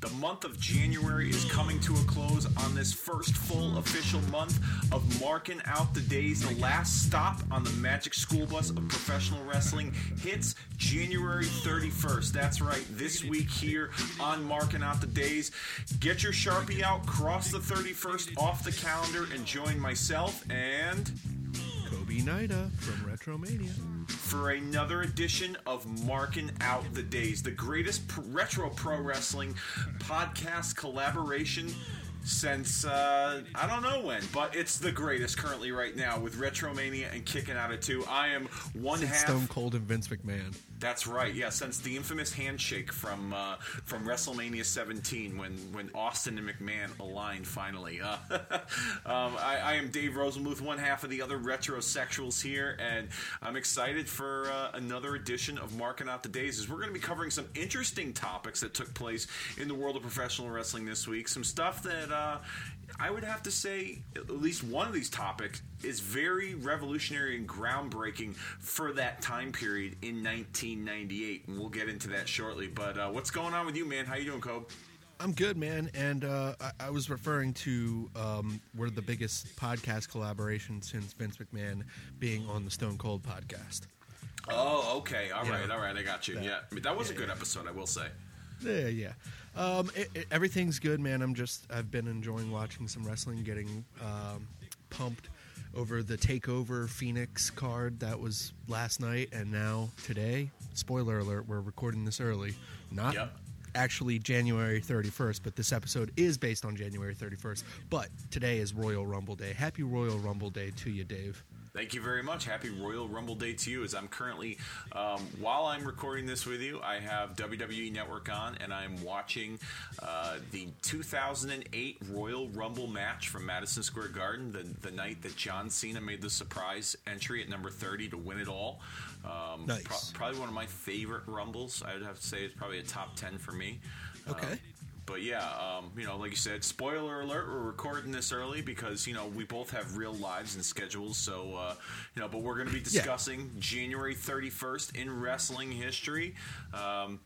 The month of January is coming to a close on this first full official month of marking out the days. The last stop on the Magic School Bus of professional wrestling hits January 31st. That's right, this week here on Marking Out the Days. Get your Sharpie out, cross the 31st off the calendar, and join myself and. Kobe Nida from Retromania. For another edition of Marking Out the Days, the greatest pr- retro pro wrestling podcast collaboration since uh, I don't know when, but it's the greatest currently right now with Retromania and Kicking Out at Two. I am one Since half. Stone Cold and Vince McMahon. That's right. Yeah, since the infamous handshake from uh, from WrestleMania 17, when when Austin and McMahon aligned finally. Uh, um, I, I am Dave Rosenbluth, one half of the other retrosexuals here, and I'm excited for uh, another edition of Marking Out the Days. As we're going to be covering some interesting topics that took place in the world of professional wrestling this week. Some stuff that uh, I would have to say, at least one of these topics is very revolutionary and groundbreaking for that time period in 1998, and we'll get into that shortly. But uh, what's going on with you, man? How you doing, Kobe? I'm good, man. And uh, I, I was referring to um, we're the biggest podcast collaboration since Vince McMahon being on the Stone Cold podcast. Oh, okay, all Yeah. right, all right, I got you. That- yeah, I mean, that was a good yeah. episode, I will say. Yeah, yeah. Um, it, it- everything's good, man. I'm just I've been enjoying watching some wrestling, getting um, pumped over the Takeover Phoenix card that was last night, and now today. Spoiler alert: We're recording this early, not Yep. actually January 31st, but this episode is based on January 31st. But today is Royal Rumble Day. Happy Royal Rumble Day to you, Dave. Thank you very much. Happy Royal Rumble Day to you. As I'm currently, um, while I'm recording this with you, I have WWE Network on, and I'm watching uh, the 2008 Royal Rumble match from Madison Square Garden, the, the night that John Cena made the surprise entry at number 30 to win it all. Um, Nice. probably one of my favorite Rumbles. I would have to say it's probably a top 10 for me. Okay. Um, but yeah, um, you know, like you said, spoiler alert, we're recording this early because, you know, we both have real lives and schedules. So, uh, you know, but we're going to be discussing January 31st in wrestling history. Um,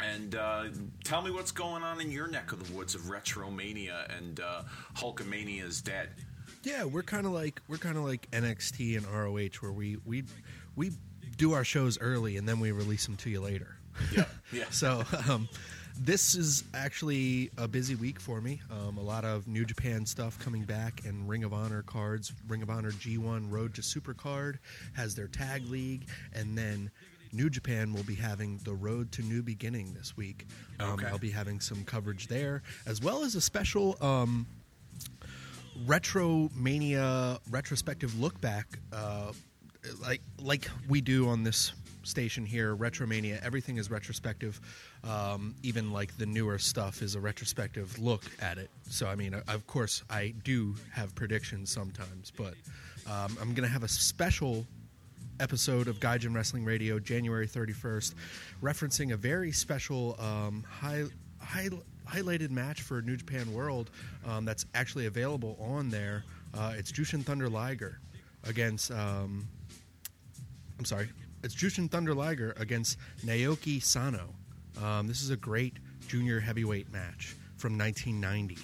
and uh, tell me what's going on in your neck of the woods of Retromania and uh, Hulkamania is dead. Yeah, we're kind of like we're kind of like NXT and ROH, where we we we do our shows early and then we release them to you later. Yeah, yeah. So um, this is actually a busy week for me. Um, a lot of New Japan stuff coming back and Ring of Honor cards. Ring of Honor G1 Road to Super card has their tag league, and then New Japan will be having the Road to New Beginning this week. Um, Okay. I'll be having some coverage there, as well as a special. Um, retro mania retrospective look back uh, like like we do on this station here retromania everything is retrospective. Um, even like the newer stuff is a retrospective look at it. So i mean of course i do have predictions sometimes but um, i'm gonna have a special episode of Gaijin Wrestling Radio, January 31st, referencing a very special um, high, high, highlighted match for New Japan World um, that's actually available on there. Uh, it's Jushin Thunder Liger against, um, I'm sorry, it's Jushin Thunder Liger against Naoki Sano. Um, this is a great junior heavyweight match from 1990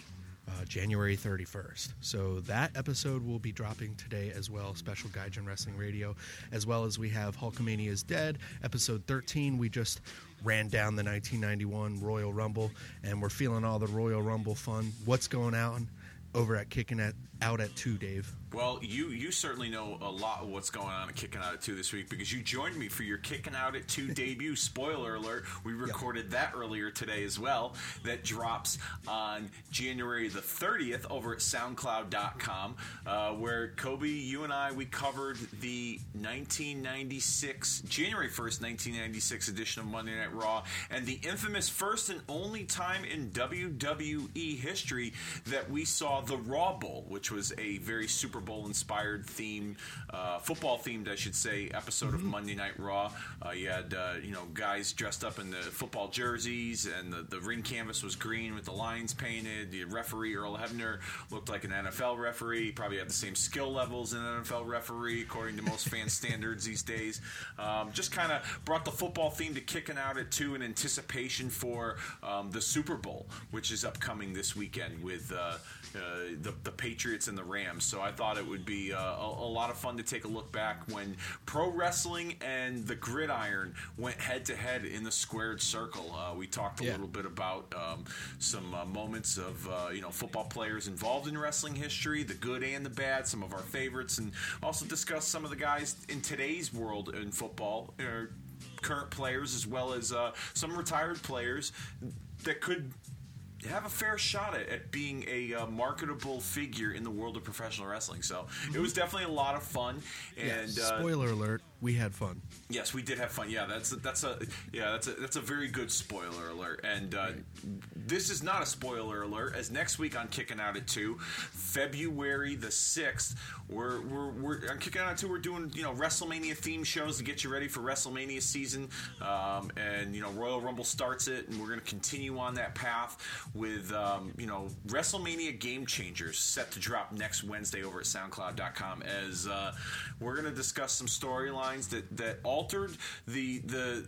uh, January 31st. So that episode will be dropping today as well, special Gaijin Wrestling Radio, as well as we have Hulkamania is Dead, episode 13. We just ran down the 1991 Royal Rumble, and we're feeling all the Royal Rumble fun. What's going on over at Kicking at, Out at 2, Dave? Well, you you certainly know a lot of what's going on at Kicking Out at 2 this week because you joined me for your Kicking Out at 2 debut. Spoiler alert, we recorded that earlier today as well. That drops on January the 30th over at SoundCloud.com, uh, where Kobe, you and I, we covered the 1996, January 1st, 1996 edition of Monday Night Raw and the infamous first and only time in WWE history that we saw the Raw Bowl, which was a very Super Bowl inspired theme, uh, football themed, I should say, episode of Monday Night Raw. Uh, you had uh, you know guys dressed up in the football jerseys, and the, the ring canvas was green with the lines painted. The referee Earl Hebner looked like an NFL referee. Probably had the same skill levels an NFL referee, according to most fan standards these days. Um, just kind of brought the football theme to kicking out at two in anticipation for um, the Super Bowl, which is upcoming this weekend with uh, uh, the, the Patriots and the Rams. So I thought it would be uh, a, a lot of fun to take a look back when pro wrestling and the gridiron went head to head in the squared circle. Uh, we talked a Yeah. little bit about um, some uh, moments of uh, you know football players involved in wrestling history, the good and the bad, some of our favorites, and also discussed some of the guys in today's world in football. Uh, current players as well as uh, some retired players that could have a fair shot at, at being a uh, marketable figure in the world of professional wrestling. So it was definitely a lot of fun. And Yeah, uh, spoiler alert: we had fun. Yes, we did have fun. Yeah, that's that's a yeah that's a that's a very good spoiler alert. And uh, this is not a spoiler alert, as next week on Kicking Out at Two, February the sixth, we're we're, we're on Kicking Out at Two. We're doing you know WrestleMania theme shows to get you ready for WrestleMania season. Um, and you know Royal Rumble starts it, and we're going to continue on that path with um, you know WrestleMania Game Changers set to drop next Wednesday over at SoundCloud.com. As uh, we're going to discuss some storylines that that altered the the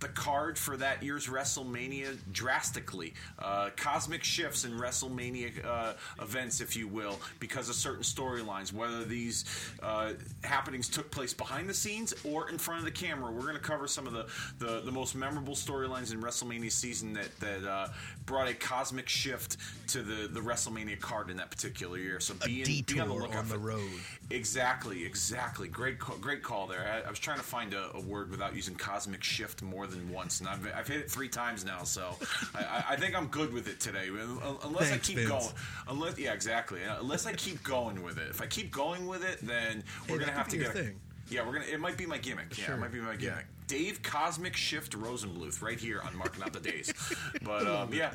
the card for that year's WrestleMania drastically. Uh, cosmic shifts in WrestleMania uh, events, if you will, because of certain storylines, whether these uh, happenings took place behind the scenes or in front of the camera. We're going to cover some of the, the, the most memorable storylines in WrestleMania season that, that uh, brought a cosmic shift to the, the WrestleMania card in that particular year. So be, in, be on the lookout on the road. Exactly, exactly. Great, call, great call there. I, I was trying to find a, a word without using cosmic shift more than once, and I've, I've hit it three times now. So I, I- think I'm good with it today. Unless Thanks, I keep Vince. going, unless yeah, exactly. Unless I keep going with it. If I keep going with it, then we're Hey, gonna have to get. a- thing. Yeah, we're gonna. It might be my gimmick. Yeah, Sure. it might be my Yeah. Dave Cosmic Shift Rosenbluth right here on Marking Out the Days. But um, yeah,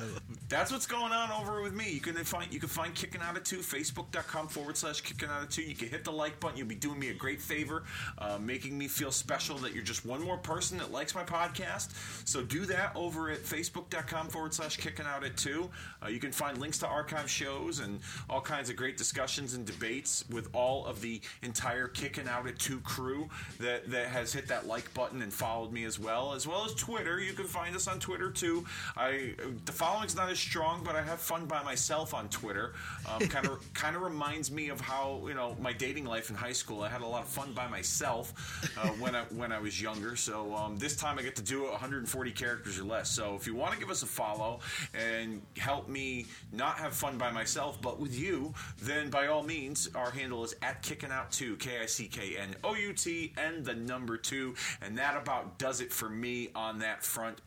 that's what's going on over with me. You can find you can find Kicking Out of Two, Facebook.com forward slash Kicking Out of Two. You can hit the like button. You'll be doing me a great favor, uh, making me feel special that you're just one more person that likes my podcast. So do that over at Facebook.com forward slash Kicking Out at Two. Uh, you can find links to archive shows and all kinds of great discussions and debates with all of the entire Kicking Out at Two crew that, that has hit that like button and followed me as well, as well as Twitter. You can find us on Twitter too. I the following's not as strong, but I have fun by myself on Twitter. Um, kind of kind of reminds me of how you know my dating life in high school. I had a lot of fun by myself uh, when I when I was younger. So um, this time I get to do 140 characters or less. So if you want to give us a follow and help me not have fun by myself, but with you, then by all means, our handle is at kicking out two K I C K N O U T and the number two, and that about does it for me on that front.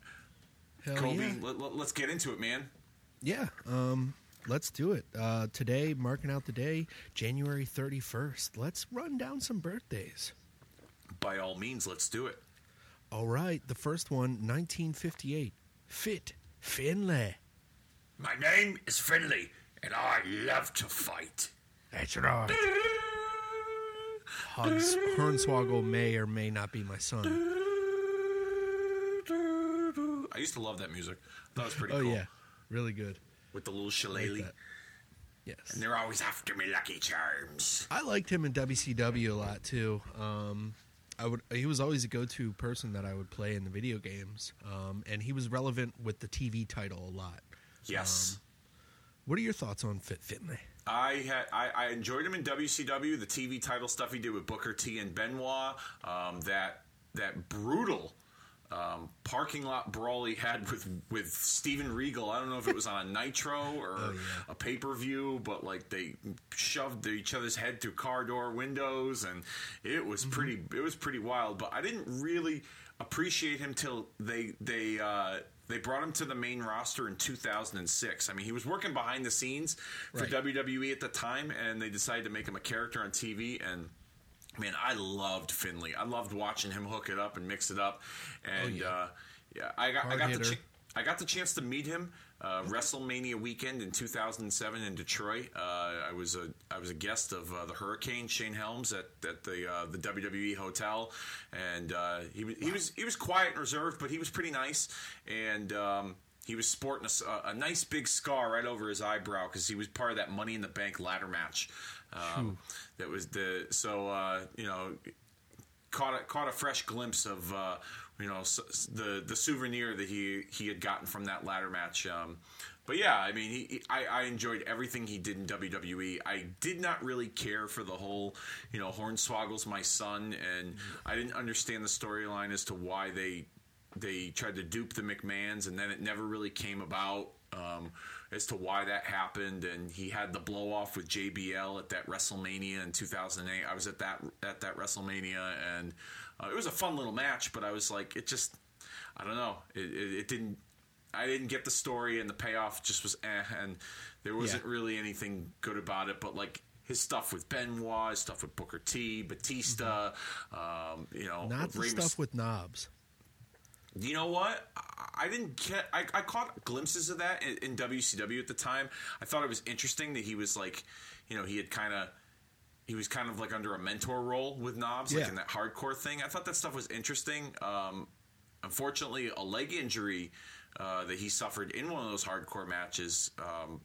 Hell Kobe, yeah. let, let's get into it, man. Yeah, um, let's do it. Uh, today, marking out the day, January 31st. Let's run down some birthdays. By all means, let's do it. All right, the first one, 1958. Fit Finlay. My name is Finlay, and I love to fight. That's right. Hugs Hornswoggle may or may not be my son. I used to love that music. That was pretty Oh, cool. yeah. Really good. With the little shillelagh. that. Yes. and they're always after me, Lucky Charms. I liked him in WCW a lot too. Um, I would. He was always a go-to person that I would play in the video games, um, and he was relevant with the TV title a lot. Yes. What are your thoughts on Fit Finlay? I had I, I enjoyed him in WCW. The TV title stuff he did with Booker T and Benoit. Um, that that brutal um, parking lot brawl he had with with Steven Regal. I don't know if it was on a Nitro or Oh, yeah. a pay per view, but like they shoved each other's head through car door windows, and it was Mm-hmm. pretty it was pretty wild. But I didn't really appreciate him till they they. Uh, they brought him to the main roster in 2006. I mean, he was working behind the scenes for Right. WWE at the time, and they decided to make him a character on TV. And man, I loved Finlay. I loved watching him hook it up and mix it up. And Oh, yeah. uh, yeah, I got I got the ch- I got the chance to meet him uh, WrestleMania weekend in 2007 in Detroit. Uh, I was a I was a guest of uh, the Hurricane Shane Helms at, at the uh, the WWE hotel, and uh, he was he was he was quiet and reserved, but he was pretty nice, and. Um, he was sporting a, a, nice big scar right over his eyebrow because he was part of that Money in the Bank ladder match. Um, that was the so uh, you know caught a, caught a fresh glimpse of uh, you know the the souvenir that he he had gotten from that ladder match. Um, but yeah, I mean, he, he, I, I enjoyed everything he did in WWE. I did not really care for the whole, you know, Hornswoggle's my son, and I didn't understand the storyline as to why they they tried to dupe the McMahons, and then it never really came about um, as to why that happened. And he had the blow off with JBL at that WrestleMania in 2008. I was at that at that WrestleMania, and uh, it was a fun little match. But I was like, it just, I don't know, it, it, it didn't. I didn't get the story, and the payoff just was eh, and there wasn't yeah. really anything good about it. But like his stuff with Benoit, his stuff with Booker T, Batista, mm-hmm. um, you know, not the stuff with Knobbs. You know what? I didn't get. I, I caught glimpses of that in, in, WCW at the time. I thought it was interesting that he was like, you know, he had kind of. He was kind of like under a mentor role with Knobbs, yeah. like in that hardcore thing. I thought that stuff was interesting. Um, unfortunately, a leg injury uh, that he suffered in one of those hardcore matches, um,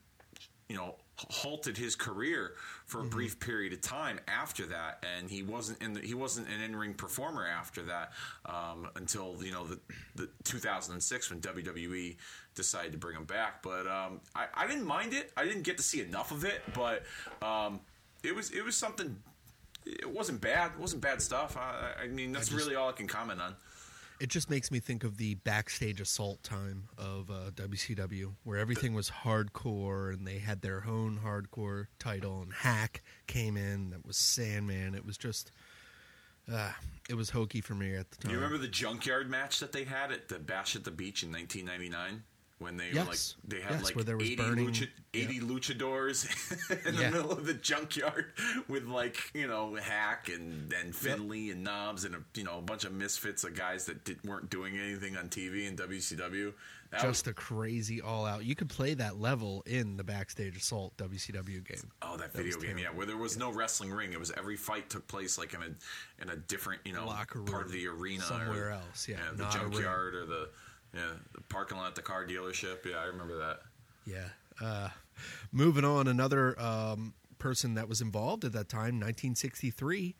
you know, halted his career for a mm-hmm. brief period of time after that, and he wasn't in the, he wasn't an in ring performer after that um, until you know the, the 2006 when WWE decided to bring him back. But um, I, I, didn't mind it. I didn't get to see enough of it, but um, it was it was something. It wasn't bad. It wasn't bad stuff. I, I mean, that's I just, really all I can comment on. It just makes me think of the backstage assault time of uh, WCW, where everything was hardcore and they had their own hardcore title, and Hak came in. That was Sandman. It was just, uh, it was hokey for me at the time. You remember the junkyard match that they had at the Bash at the Beach in 1999? When they yes. like they had yes, like 80, burning, lucha, 80 luchadors in yeah. the middle of the junkyard with like you know hak and and finlay yep. and knobbs and a, you know a bunch of misfits of guys that did, weren't doing anything on tv in wcw that just was, a crazy all out you could play that level in the backstage assault wcw game. Oh that, that video game yeah where there was no wrestling ring. It was every fight took place like in a in a different you know Locker part of the arena somewhere or, else yeah, yeah the junkyard or the yeah, the parking lot at the car dealership. Yeah, I remember that. Yeah. Uh, moving on, another um, person that was involved at that time, 1963,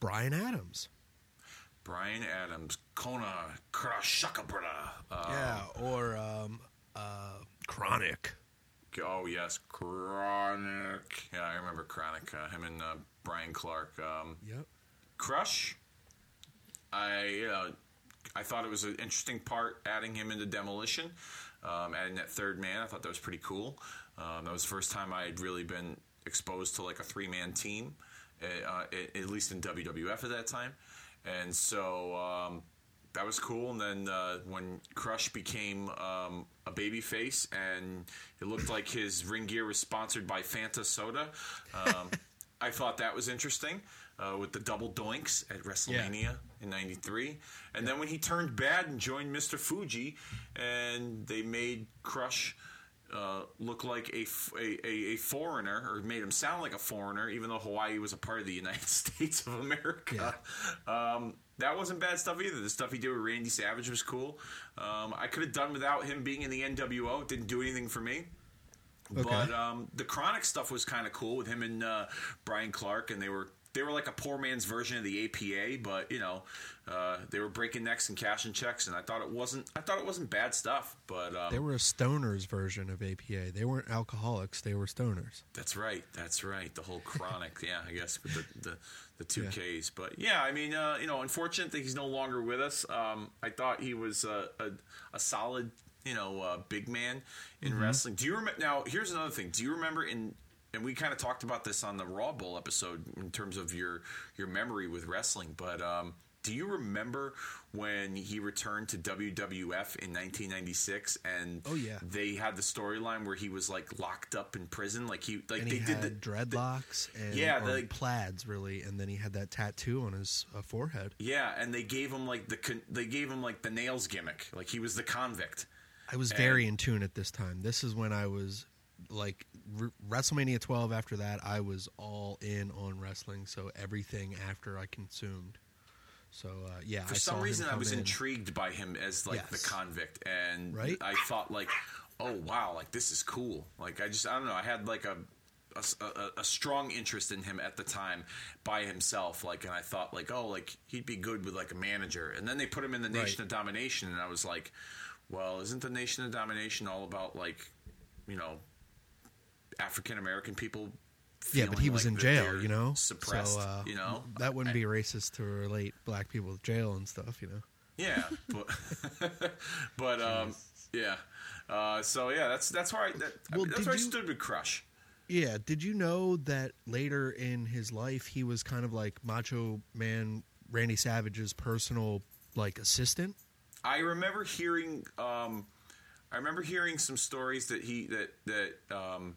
Brian Adams. Brian Adams, Kona Krashakabra. Um, yeah, or um, uh, Chronic. Oh yes, Chronic. Yeah, I remember Chronic. Uh, him and uh, Brian Clark. Um, yep. Crush. I uh, I thought it was an interesting part adding him into Demolition, um, adding that third man. I thought that was pretty cool. Um, that was the first time I had really been exposed to like a three man team, uh, at least in WWF at that time. And so um, that was cool. And then uh, when Crush became um, a baby face and it looked like his ring gear was sponsored by Fanta Soda, um, I thought that was interesting uh, with the double doinks at WrestleMania yeah. In '93, and then when he turned bad and joined Mr. Fuji, and they made Crush. Uh, look like a, a, a, foreigner, or made him sound like a foreigner, even though Hawaii was a part of the United States of America. Yeah. Um, that wasn't bad stuff either. The stuff he did with Randy Savage was cool. Um, I could have done without him being in the NWO. It didn't do anything for me. Okay. But um, the Chronic stuff was kind of cool with him and uh, Brian Clark, and they were they were like a poor man's version of the APA, but you know, uh, they were breaking necks and cashing checks, and I thought it wasn't. I thought it wasn't bad stuff, but um, they were a stoners version of APA. They weren't alcoholics; they were stoners. That's right. That's right. The whole chronic, yeah, I guess with the the, the two yeah. Ks. But yeah, I mean, uh, you know, unfortunate that he's no longer with us. Um, I thought he was a, a, a solid you know, uh, big man in mm-hmm. wrestling. Do you remember? Now, here's another thing. Do you remember in and we kind of talked about this on the Raw Bowl episode in terms of your your memory with wrestling. But um, do you remember when he returned to WWF in 1996? And oh yeah, they had the storyline where he was like locked up in prison, like he like and they did the dreadlocks the, and yeah, the, like, plaids really, and then he had that tattoo on his uh, forehead. Yeah, and they gave him like the con- they gave him like the nails gimmick, like he was the convict. I was very in tune at this time. This is when I was like R- WrestleMania 12. After that, I was all in on wrestling. So everything after I consumed. So uh, yeah, For I some reason, I was in. intrigued by him as like the convict, and Right? I thought like, oh wow, like this is cool. Like I just I don't know. I had like a a strong interest in him at the time by himself like and i thought like oh like he'd be good with like a manager and then they put him in the nation Right. of domination and i was like well isn't the nation of domination all about like you know african american people Yeah, but he was like in jail, you know. suppressed so, uh, you know that wouldn't be racist to relate black people to jail and stuff, you know. Yeah, but but um, yeah. Uh, so yeah, that's that's where I that, I mean, that's where I stood with Crush. Yeah. Did you know that later in his life he was kind of like Macho Man Randy Savage's personal like assistant? I remember hearing um, I remember hearing some stories that he that that um,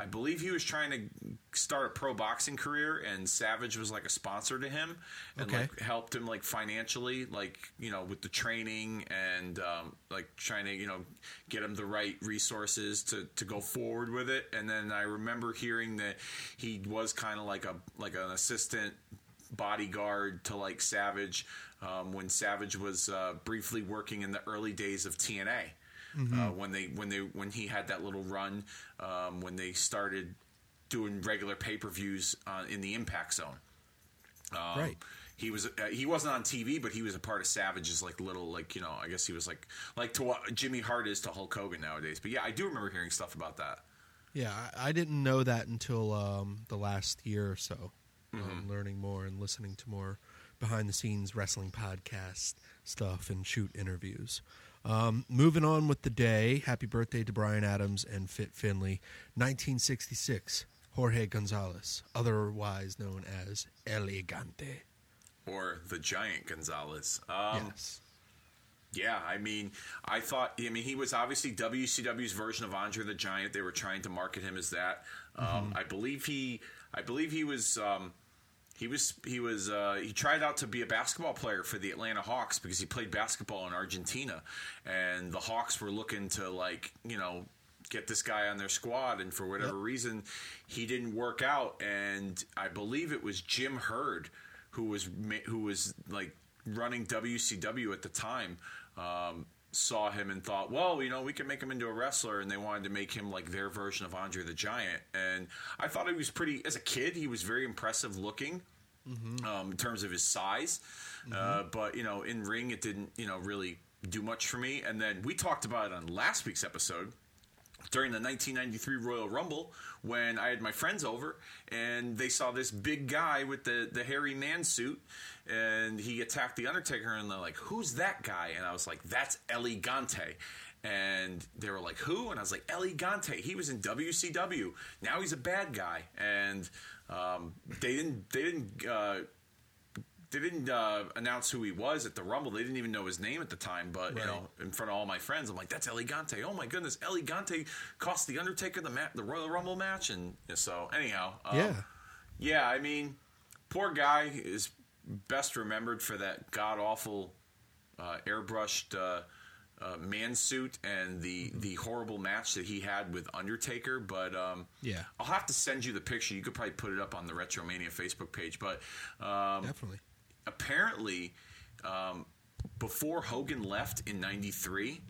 I believe he was trying to start a pro boxing career, and Savage was like a sponsor to him, and Okay. like helped him like financially, like you know with the training and um, like trying to you know get him the right resources to to go forward with it. And then I remember hearing that he was kind of like a like an assistant bodyguard to like Savage um, when Savage was uh, briefly working in the early days of TNA. Uh, when they when they when he had that little run um, when they started doing regular pay per views uh, in the Impact Zone. Um, Right. He was uh, he wasn't on TV, but he was a part of Savage's like little like you know I guess he was like like to what Jimmy Hart is to Hulk Hogan nowadays. But yeah, I do remember hearing stuff about that. Yeah, I, I didn't know that until um, the last year or so. Um, learning more and listening to more behind the scenes wrestling podcast stuff and shoot interviews. Um, moving on with the day. Happy birthday to Brian Adams and Fit Finlay. 1966. Jorge Gonzalez, otherwise known as El Gigante. Or the Giant Gonzalez. Um, yes. Yeah, I mean, I thought. I mean, he was obviously WCW's version of Andre the Giant. They were trying to market him as that. Um, I believe he. I believe he was. Um, he was. He was. Uh, he tried out to be a basketball player for the Atlanta Hawks because he played basketball in Argentina, and the Hawks were looking to like you know get this guy on their squad, and for whatever Yep. reason, he didn't work out. And I believe it was Jim Herd who was who was like running WCW at the time. Um, saw him and thought, well, you know, we can make him into a wrestler, and they wanted to make him like their version of Andre the Giant. And I thought he was pretty. As a kid, he was very impressive looking. Um, in terms of his size, uh, but you know, in ring, it didn't, you know, really do much for me. And then we talked about it on last week's episode during the 1993 Royal Rumble when I had my friends over and they saw this big guy with the, the hairy man suit and he attacked the Undertaker and they're like, "Who's that guy?" And I was like, "That's El Gigante." And they were like, "Who?" And I was like, "El Gigante. He was in WCW. Now he's a bad guy." And um, they didn't they didn't uh, they didn't uh, announce who he was at the Rumble. They didn't even know his name at the time. But you know, in front of all my friends, I'm like, "That's El Gigante." Oh my goodness, El Gigante cost the Undertaker the ma- the Royal Rumble match, and so anyhow, um, Yeah. yeah. I mean, poor guy is best remembered for that god awful uh, airbrushed. Uh, uh, man suit and the the horrible match that he had with Undertaker, but um, Yeah. I'll have to send you the picture. You could probably put it up on the Retromania Facebook page, but um, Definitely. Apparently, um, before Hogan left in '93,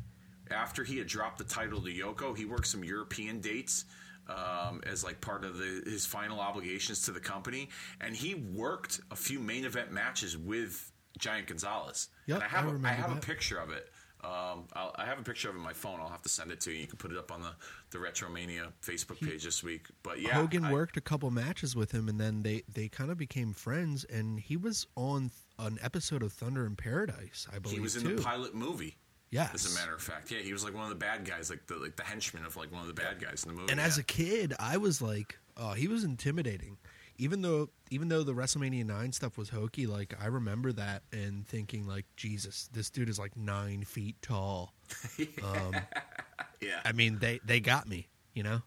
after he had dropped the title to Yoko, he worked some European dates um, as like part of the, his final obligations to the company, and he worked a few main event matches with Giant Gonzalez. Yep, and I have I a- I have a picture of it. Um, I'll, I have a picture of it on my phone. I'll have to send it to you. You can put it up on the the Retromania Facebook page this week. But yeah, Hogan I- worked a couple matches with him, and then they they kind of became friends. And he was on an episode of Thunder in Paradise, I believe. He was in too. the pilot movie. Yes. As a matter of fact, yeah, he was like one of the bad guys, like the like the henchman of like one of the bad guys in the movie. And yeah. as a kid, I was like, oh, he was intimidating. Even though even though the WrestleMania nine stuff was hokey, like I remember that and thinking like, Jesus, this dude is like nine feet tall. Um, yeah, I mean, they they got me, you know.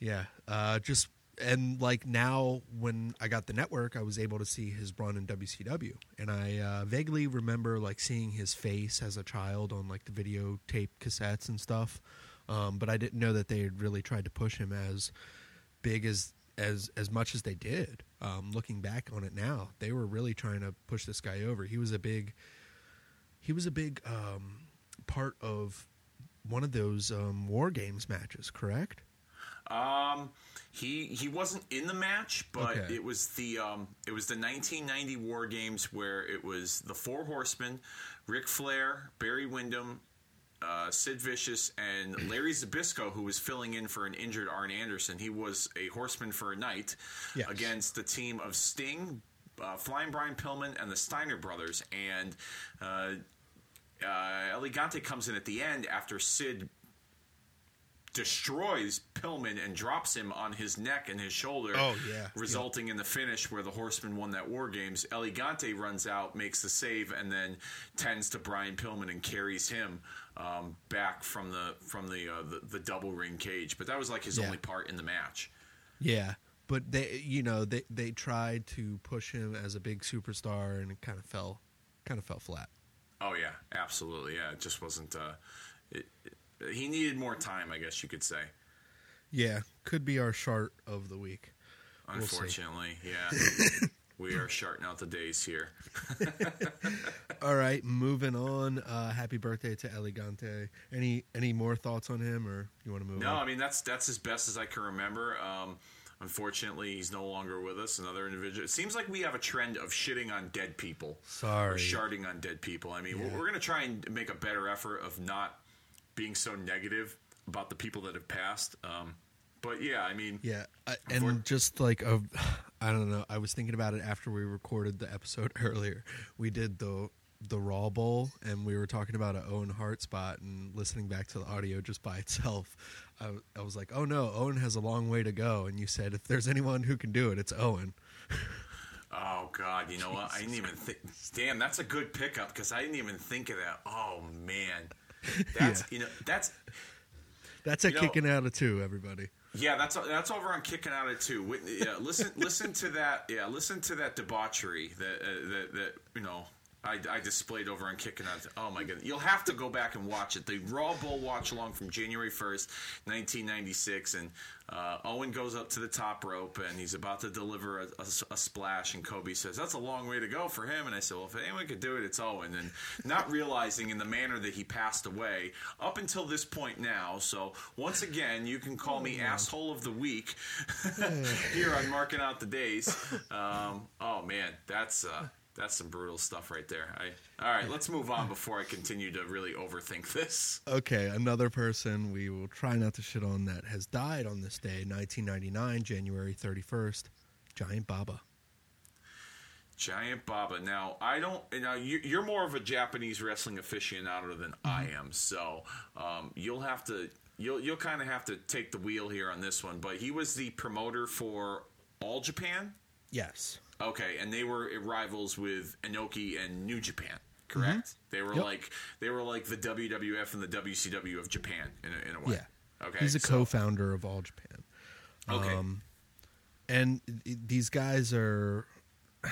Yeah, uh, just and like now when I got the network, I was able to see his run in WCW, and I uh, vaguely remember like seeing his face as a child on like the videotape cassettes and stuff. Um, but I didn't know that they had really tried to push him as big as as as much as they did. Um, looking back on it now, they were really trying to push this guy over. He was a big he was a big um, part of one of those um, war games matches, correct? Um, he he wasn't in the match, but Okay. it was the um, it was the 1990 War Games where it was the Four Horsemen, Ric Flair, Barry Windham, uh, Sid Vicious, and Larry Zbyszko, who was filling in for an injured Arn Anderson. He was a Horseman for a night Yes. against the team of Sting. Uh, Flying Brian Pillman and the Steiner brothers, and uh, uh, El Gigante comes in at the end after Sid destroys Pillman and drops him on his neck and his shoulder. Oh, yeah. Resulting in the finish where the Horseman won that War Games. El Gigante runs out, makes the save, and then tends to Brian Pillman and carries him um, back from the from the, uh, the the double ring cage. But that was like his Yeah. only part in the match. Yeah, but they, you know, they they tried to push him as a big superstar, and it kind of fell, kind of fell flat. Oh yeah, absolutely. Yeah, it just wasn't. Uh, it, it, he needed more time, I guess you could say. Yeah, could be our chart of the week. We'll see. Unfortunately, yeah. we are sharting out the days here. All right, moving on. Uh, happy birthday to El Gigante. Any any more thoughts on him, or you want to move No, on? I mean that's that's as best as I can remember. Um, unfortunately, he's no longer with us. Another individual. It seems like we have a trend of shitting on dead people. Sorry. Or sharding on dead people. I mean, we're, we're going to try and make a better effort of not being so negative about the people that have passed. Um, but yeah, I mean, Yeah, I, and just like a, I don't know. I was thinking about it after we recorded the episode earlier. We did the the Raw Bowl, and we were talking about an Owen Hart spot, and listening back to the audio just by itself, I, I was like, "Oh no, Owen has a long way to go." And you said, "If there's anyone who can do it, it's Owen." Oh God, you know what? I didn't even think. Damn, that's a good pickup because I didn't even think of that. Oh man, that's Yeah. you know that's That's a know- kicking out of two, everybody. yeah that's that's over on kicking out of two. Yeah, listen listen to that. Yeah, listen to that debauchery that uh, that that you know. I, I displayed over on Kicking Out. Oh my goodness! You'll have to go back and watch it. The Raw Bowl watch along from January first, nineteen ninety six, and uh, Owen goes up to the top rope and he's about to deliver a, a- a splash, and Kobe says, "That's a long way to go for him." And I said, "Well, if anyone could do it, it's Owen." And not realizing in the manner that he passed away up until this point now. So once again, you can call me asshole of the week here on marking out the days. Um, oh man, that's. Uh, that's some brutal stuff right there. I, all right, let's move on before I continue to really overthink this. Okay, another person we will try not to shit on that has died on this day, 1999, January 31st. Giant Baba. Giant Baba. Now, I don't. Now, you, you're more of a Japanese wrestling aficionado than I am, so um, you'll have to. You'll you'll kind of have to take the wheel here on this one. But he was the promoter for All Japan. Yes. Okay, and they were rivals with Inoki and New Japan. Correct. They were Yep. like they were like the WWF and the WCW of Japan in a, in a way. Yeah. Okay. He's a so- co-founder of All Japan. Okay. Um, and these guys are.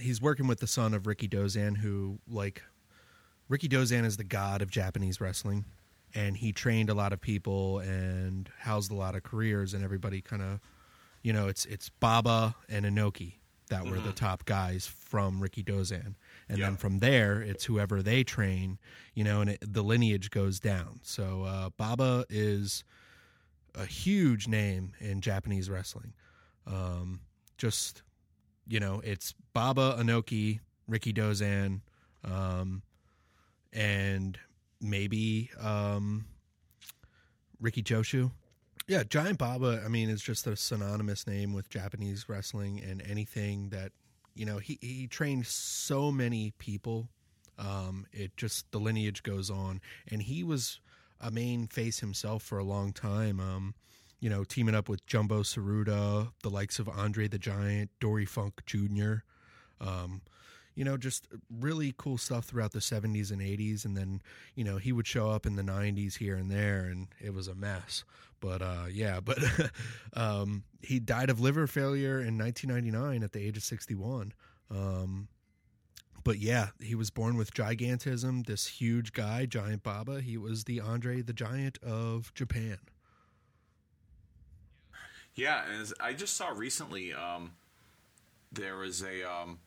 He's working with the son of Rikidozan, who like Rikidozan is the god of Japanese wrestling, and he trained a lot of people and housed a lot of careers, and everybody kind of, you know, it's it's Baba and Inoki that were the top guys from Rikidozan, and Yeah. then from there it's whoever they train, you know, and it, the lineage goes down. So uh, Baba is a huge name in Japanese wrestling. Um, just you know, it's Baba Inoki, Ricky Dozan, um, and maybe um, Riki Choshu. Yeah, Giant Baba. I mean, is just a synonymous name with Japanese wrestling and anything that you know. He he trained so many people. Um, it just the lineage goes on, and he was a main face himself for a long time. Um, you know, teaming up with Jumbo Tsuruta, the likes of Andre the Giant, Dory Funk Jr. Um, you know, just really cool stuff throughout the 70s and 80s. And then, you know, he would show up in the 90s here and there, and it was a mess. But uh, yeah, but um, he died of liver failure in 1999 at the age of 61. Um, but yeah, he was born with gigantism. This huge guy, Giant Baba. He was the Andre the Giant of Japan. Yeah, and I just saw recently, um, there was a, um,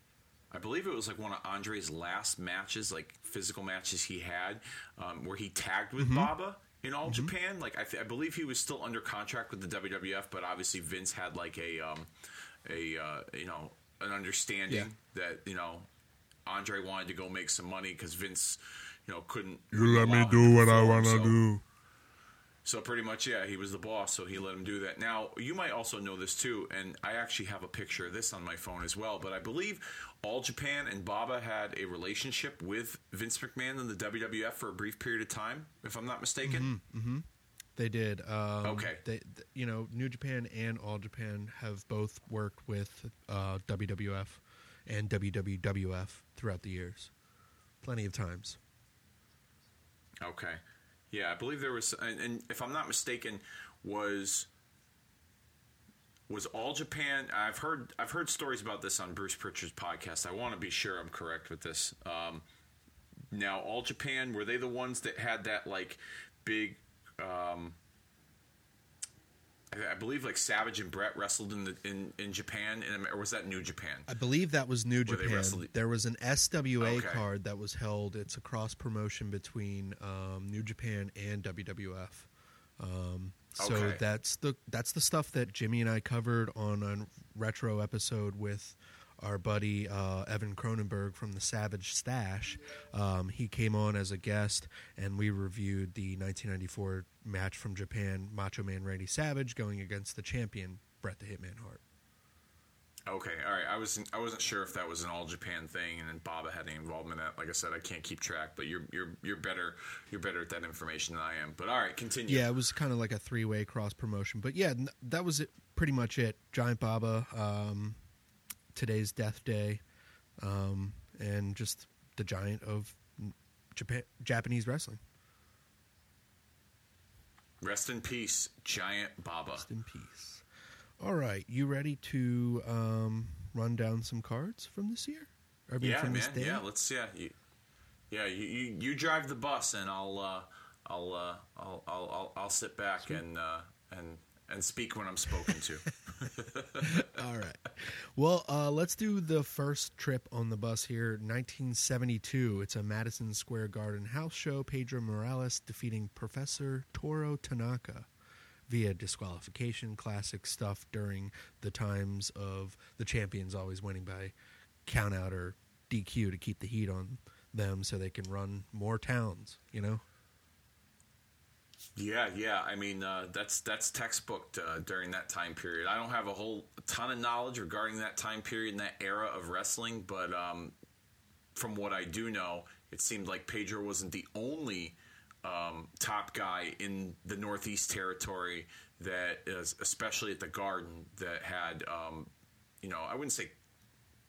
I believe it was like one of Andre's last matches, like physical matches he had, um, where he tagged with Baba in All Japan. Like I, th- I believe he was still under contract with the WWF, but obviously Vince had like a, um, a uh, you know, an understanding Yeah. that you know Andre wanted to go make some money because Vince, you know, couldn't. You let me do what I want to so- do. So pretty much, yeah, he was the boss, so he let him do that. Now, you might also know this too, and I actually have a picture of this on my phone as well. But I believe All Japan and Baba had a relationship with Vince McMahon in the WWF for a brief period of time, if I'm not mistaken. They did. Um, Okay. They, you know, New Japan and All Japan have both worked with uh, WWF and WWWF throughout the years, plenty of times. Okay, yeah, I believe there was, and, and if I'm not mistaken, was was All Japan. I've heard I've heard stories about this on Bruce Pritchard's podcast. I want to be sure I'm correct with this. Um, now, All Japan were they the ones that had that like big? Um, I believe like Savage and Bret wrestled in the in, in Japan, in, or was that New Japan? I believe that was New Japan. There was an SWA Okay. card that was held. It's a cross promotion between um, New Japan and WWF. Um, so Okay. that's the that's the stuff that Jimmy and I covered on a retro episode with our buddy uh, Evan Cronenberg from the Savage Stash. Um, he came on as a guest, and we reviewed the 1994 match from Japan, Macho Man Randy Savage going against the champion Bret the Hitman Hart. Okay, all right. I was I wasn't sure if that was an all Japan thing, and then Baba had any involvement in that. Like I said, I can't keep track, but you're you're you're better you're better at that information than I am. But all right, continue. Yeah, it was kind of like a three way cross promotion. But yeah, that was it, pretty much it. Giant Baba, um, today's Death Day, um, and just the giant of Japan, Japanese wrestling. Rest in peace, Giant Baba. Rest in peace. All right, you ready to um, run down some cards from this year? I mean, Yeah, from man. Yeah, let's yeah. You, yeah, you, you you drive the bus, and I'll uh, I'll, uh, I'll I'll I'll I'll sit back and uh, and and speak when I'm spoken to. All right. Well, uh, let's do the first trip on the bus here. 1972. It's a Madison Square Garden house show. Pedro Morales defeating Professor Toru Tanaka via disqualification. Classic stuff during the times of the champions always winning by count out or DQ to keep the heat on them so they can run more towns, you know? Yeah, yeah. I mean, uh, that's that's textbook uh, during that time period. I don't have a whole ton of knowledge regarding that time period and that era of wrestling, but um, from what I do know, it seemed like Pedro wasn't the only um, top guy in the Northeast Territory that is, especially at the Garden, that had, um, you know, I wouldn't say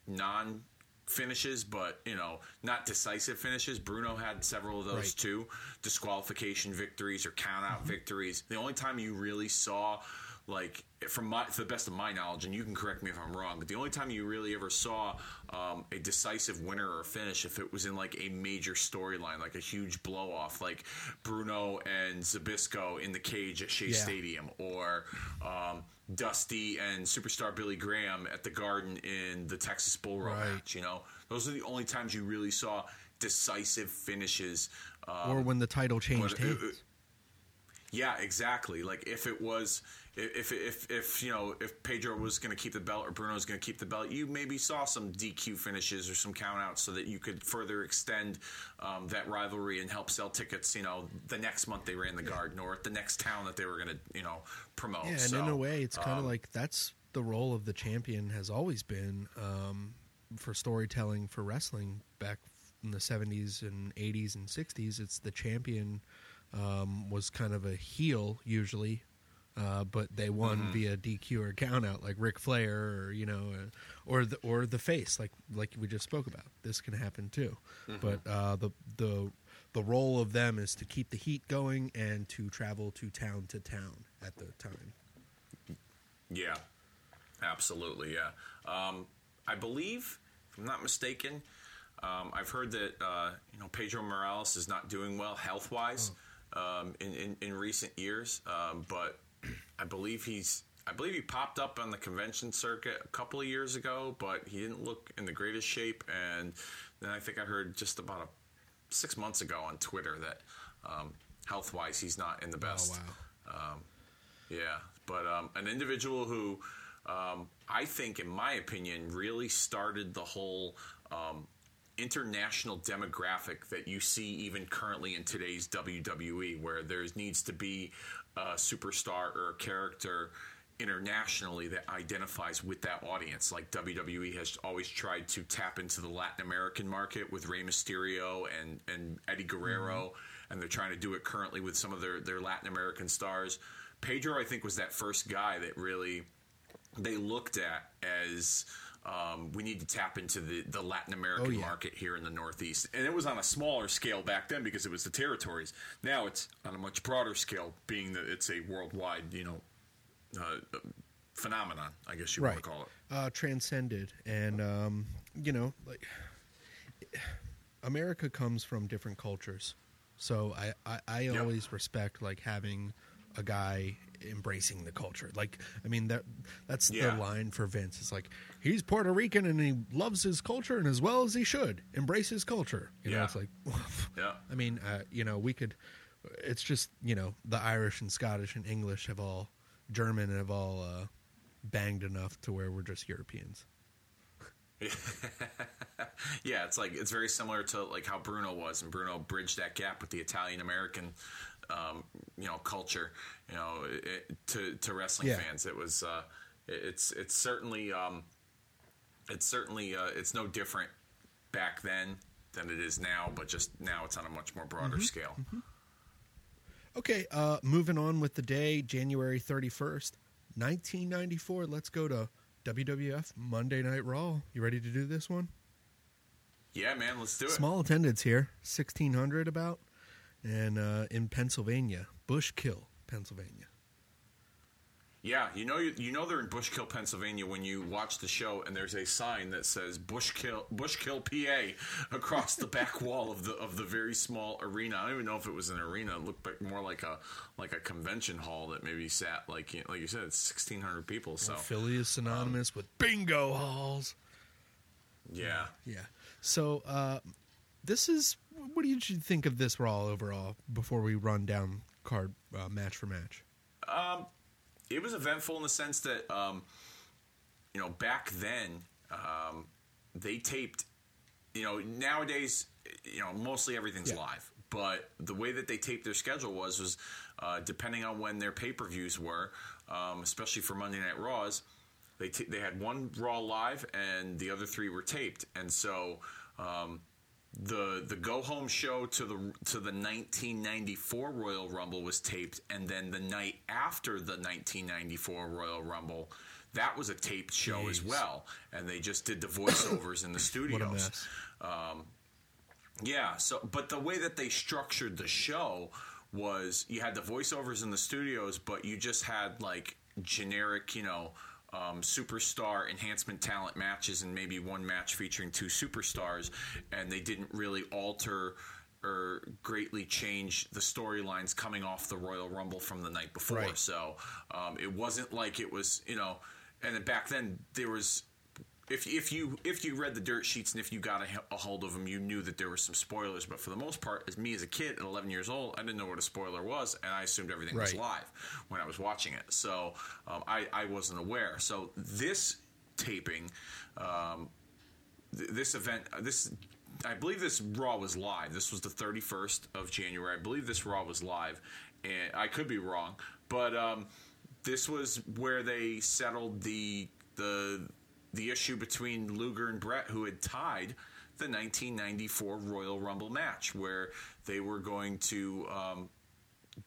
non finishes, but you know, not decisive finishes. Bruno had several of those Right. too, disqualification victories or count out victories. The only time you really saw, like, from my to the best of my knowledge, and you can correct me if I'm wrong, but the only time you really ever saw um, a decisive winner or finish if it was in like a major storyline, like a huge blow off, like Bruno and Zbyszko in the cage at Shea Yeah. Stadium, or um, Dusty and superstar Billy Graham at the Garden in the Texas Bull Rope Right. match. You know, those are the only times you really saw decisive finishes. Um, or when the title changed hands. Yeah, exactly. Like if it was, if if if you know, if Pedro was going to keep the belt or Bruno was going to keep the belt, you maybe saw some DQ finishes or some countouts so that you could further extend um, that rivalry and help sell tickets. You know, the next month they ran the Garden or at the next town that they were going to, you know, promote. Yeah, and So, in a way, it's kind of um, like that's the role of the champion has always been um, for storytelling for wrestling back in the 70s and 80s and 60s. It's the champion um, was kind of a heel usually, uh, but they won Mm-hmm. via DQ or countout, like Ric Flair, or you know, uh, or the or the face, like like we just spoke about. This can happen too, Mm-hmm. but uh, the the the role of them is to keep the heat going and to travel to town to town at the time. Yeah, absolutely. Yeah, um, I believe, if I'm not mistaken, um, I've heard that uh, you know Pedro Morales is not doing well health wise um, in, in in recent years, um, but I believe he's. I believe he popped up on the convention circuit a couple of years ago, but he didn't look in the greatest shape. And then I think I heard just about a, six months ago on Twitter that um, health wise he's not in the best. wow. Um, yeah, but um, an individual who um, I think, in my opinion, really started the whole um, international demographic that you see even currently in today's WWE, where there needs to be a superstar or a character internationally that identifies with that audience. Like WWE has always tried to tap into the Latin American market with Rey Mysterio and, and Eddie Guerrero, mm-hmm. and they're trying to do it currently with some of their, their Latin American stars. Pedro, I think, was that first guy that really they looked at as um, we need to tap into the, the Latin American Oh, yeah. market here in the Northeast. And it was on a smaller scale back then because it was the territories. Now it's on a much broader scale, being that it's a worldwide, you know, uh, phenomenon, I guess you want to call it. Uh, transcended, and um, you know, like America comes from different cultures, so I I, I Yep. always respect like having a guy embracing the culture. Like, I mean that that's Yeah. the line for Vince. It's like he's Puerto Rican and he loves his culture, and as well as he should embrace his culture. You know, Yeah. it's like. Yeah. I mean, uh, you know, we could. It's just you know the Irish and Scottish and English have all German have all uh, banged enough to where we're just Europeans. Yeah, it's like it's very similar to like how Bruno was, and Bruno bridged that gap with the Italian American, um, you know, culture, you know, it, to to wrestling Yeah. fans. It was, uh, it- it's it's certainly, um, it's certainly, uh, it's no different back then than it is now, but just now it's on a much more broader Mm-hmm. scale. Okay, uh, moving on with the day, January thirty first, nineteen ninety four. Let's go to WWF Monday Night Raw. You ready to do this one? Yeah, man, let's do it. Small attendance here, sixteen hundred about, and uh, in Pennsylvania, Bushkill, Pennsylvania. Yeah, you know you, you know they're in Bushkill, Pennsylvania when you watch the show and there's a sign that says Bushkill Bushkill PA across the back wall of the of the very small arena. I don't even know if it was an arena. It looked like more like a like a convention hall that maybe sat like you like you said it's 1600 people. So Philly is synonymous with bingo halls. yeah. Yeah. So uh, this is what did you think of this Raw overall before we run down card uh, match for match? it was eventful in the sense that um, you know back then um, they taped you know nowadays you know mostly everything's Yeah. live but the way that they taped their schedule was was uh, depending on when their pay-per-views were um, especially for monday night raws they, t- they had one raw live and the other three were taped and so um, the the go home show to the to the 1994 Royal Rumble was taped, and then the night after the 1994 Royal Rumble, that was a taped show as well, and they just did the voiceovers in the studios. Mess. Yeah. So, but the way that they structured the show was you had the voiceovers in the studios, but you just had like generic, you know, um, superstar enhancement talent matches, and maybe one match featuring two superstars, and they didn't really alter. Or greatly change the storylines coming off the Royal Rumble from the night before. Right. So um, it wasn't like it was, you know. And then back then there was if if you if you read the dirt sheets and if you got a, a hold of them, you knew that there were some spoilers. But for the most part, as me as a kid at 11 years old, I didn't know what a spoiler was, and I assumed everything was live when I was watching it. So um, I I wasn't aware. So this taping, um, th- this event, uh, this. I believe this Raw was live. This was the 31st of January. I believe this Raw was live, and I could be wrong, but um, this was where they settled the the the issue between Luger and Bret, who had tied the 1994 Royal Rumble match, where they were going to um,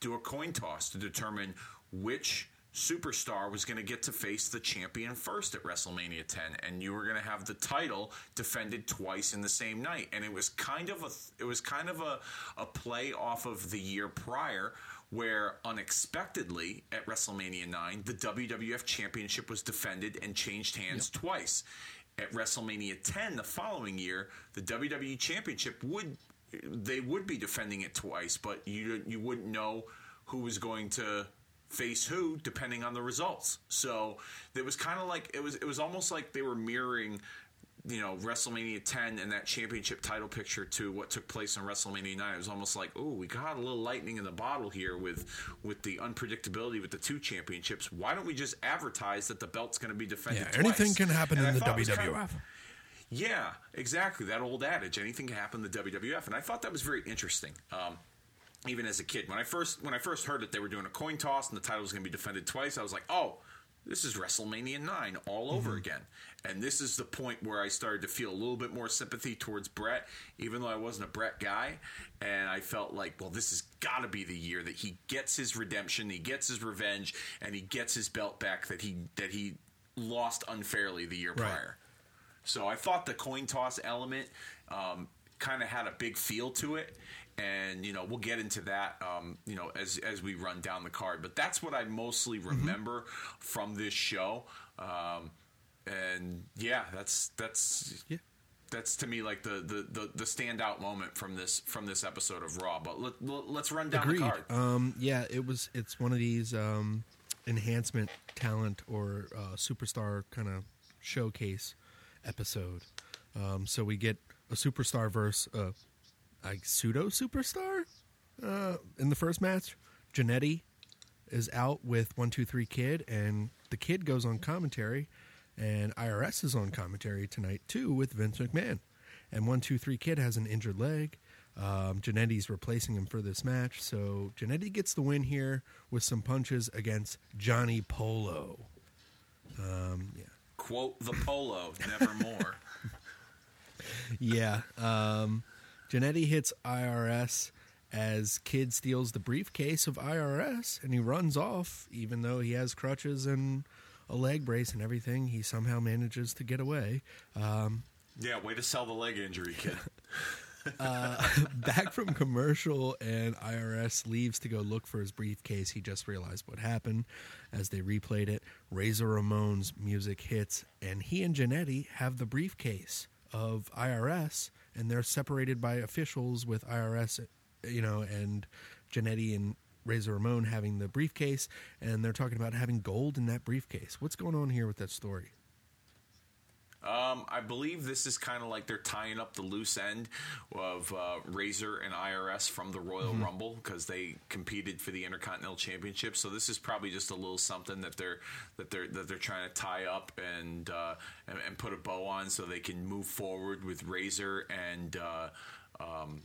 do a coin toss to determine which superstar was going to get to face the champion first at WrestleMania 10 and you were going to have the title defended twice in the same night. And it was kind of a it was kind of a, a play off of the year prior where unexpectedly at WrestleMania 9 the WWF championship was defended and changed hands yep. twice at WrestleMania 10 the following year the WWE championship would they would be defending it twice but you you wouldn't know who was going to face who depending on the results. So it was kind of like it was it was almost like they were mirroring you know WrestleMania 10 and that championship title picture to what took place on WrestleMania 9. It was almost like, oh, we got a little lightning in the bottle here with with the unpredictability with the two championships. Why don't we just advertise that the belt's going to be defended? Yeah, anything can happen and in I the WWF. Kind of, yeah, exactly. That old adage, anything can happen in the WWF, and I thought that was very interesting. Um, even as a kid. When I first when I first heard that they were doing a coin toss and the title was going to be defended twice, I was like, "Oh, this is WrestleMania 9 all over mm-hmm. again." And this is the point where I started to feel a little bit more sympathy towards Bret, even though I wasn't a Bret guy, and I felt like, "Well, this has got to be the year that he gets his redemption, he gets his revenge, and he gets his belt back that he that he lost unfairly the year right. prior." So I thought the coin toss element um, kind of had a big feel to it and you know we'll get into that um, you know as as we run down the card but that's what i mostly mm-hmm. remember mm-hmm. from this show um, and yeah that's that's yeah. that's to me like the, the, the the standout moment from this from this episode of raw but let, us run down Agreed. the card um, yeah it was it's one of these um, enhancement talent or uh, superstar kind of showcase episode um, so we get a superstar verse uh, a pseudo superstar uh, in the first match. Jannetty is out with one two three kid, and the kid goes on commentary, and IRS is on commentary tonight too with Vince McMahon, and one two three kid has an injured leg. Um, Jannetty's replacing him for this match, so Jannetty gets the win here with some punches against Johnny Polo. Um, yeah. Quote the Polo, never more. yeah. Um, hits IRS as Kid steals the briefcase of IRS and he runs off, even though he has crutches and a leg brace and everything. He somehow manages to get away. Um, yeah, way to sell the leg injury, kid. uh, back from commercial, and IRS leaves to go look for his briefcase. He just realized what happened as they replayed it. Razor Ramon's music hits, and he and Jannetty have the briefcase of IRS and they're separated by officials with IRS, you know, and Jannetty and Razor Ramon having the briefcase, and they're talking about having gold in that briefcase. What's going on here with that story? Um, I believe this is kind of like they're tying up the loose end of uh, Razor and IRS from the Royal mm-hmm. Rumble because they competed for the Intercontinental Championship. So this is probably just a little something that they're that they're that they're trying to tie up and uh, and, and, put a bow on so they can move forward with Razor and. Uh, um,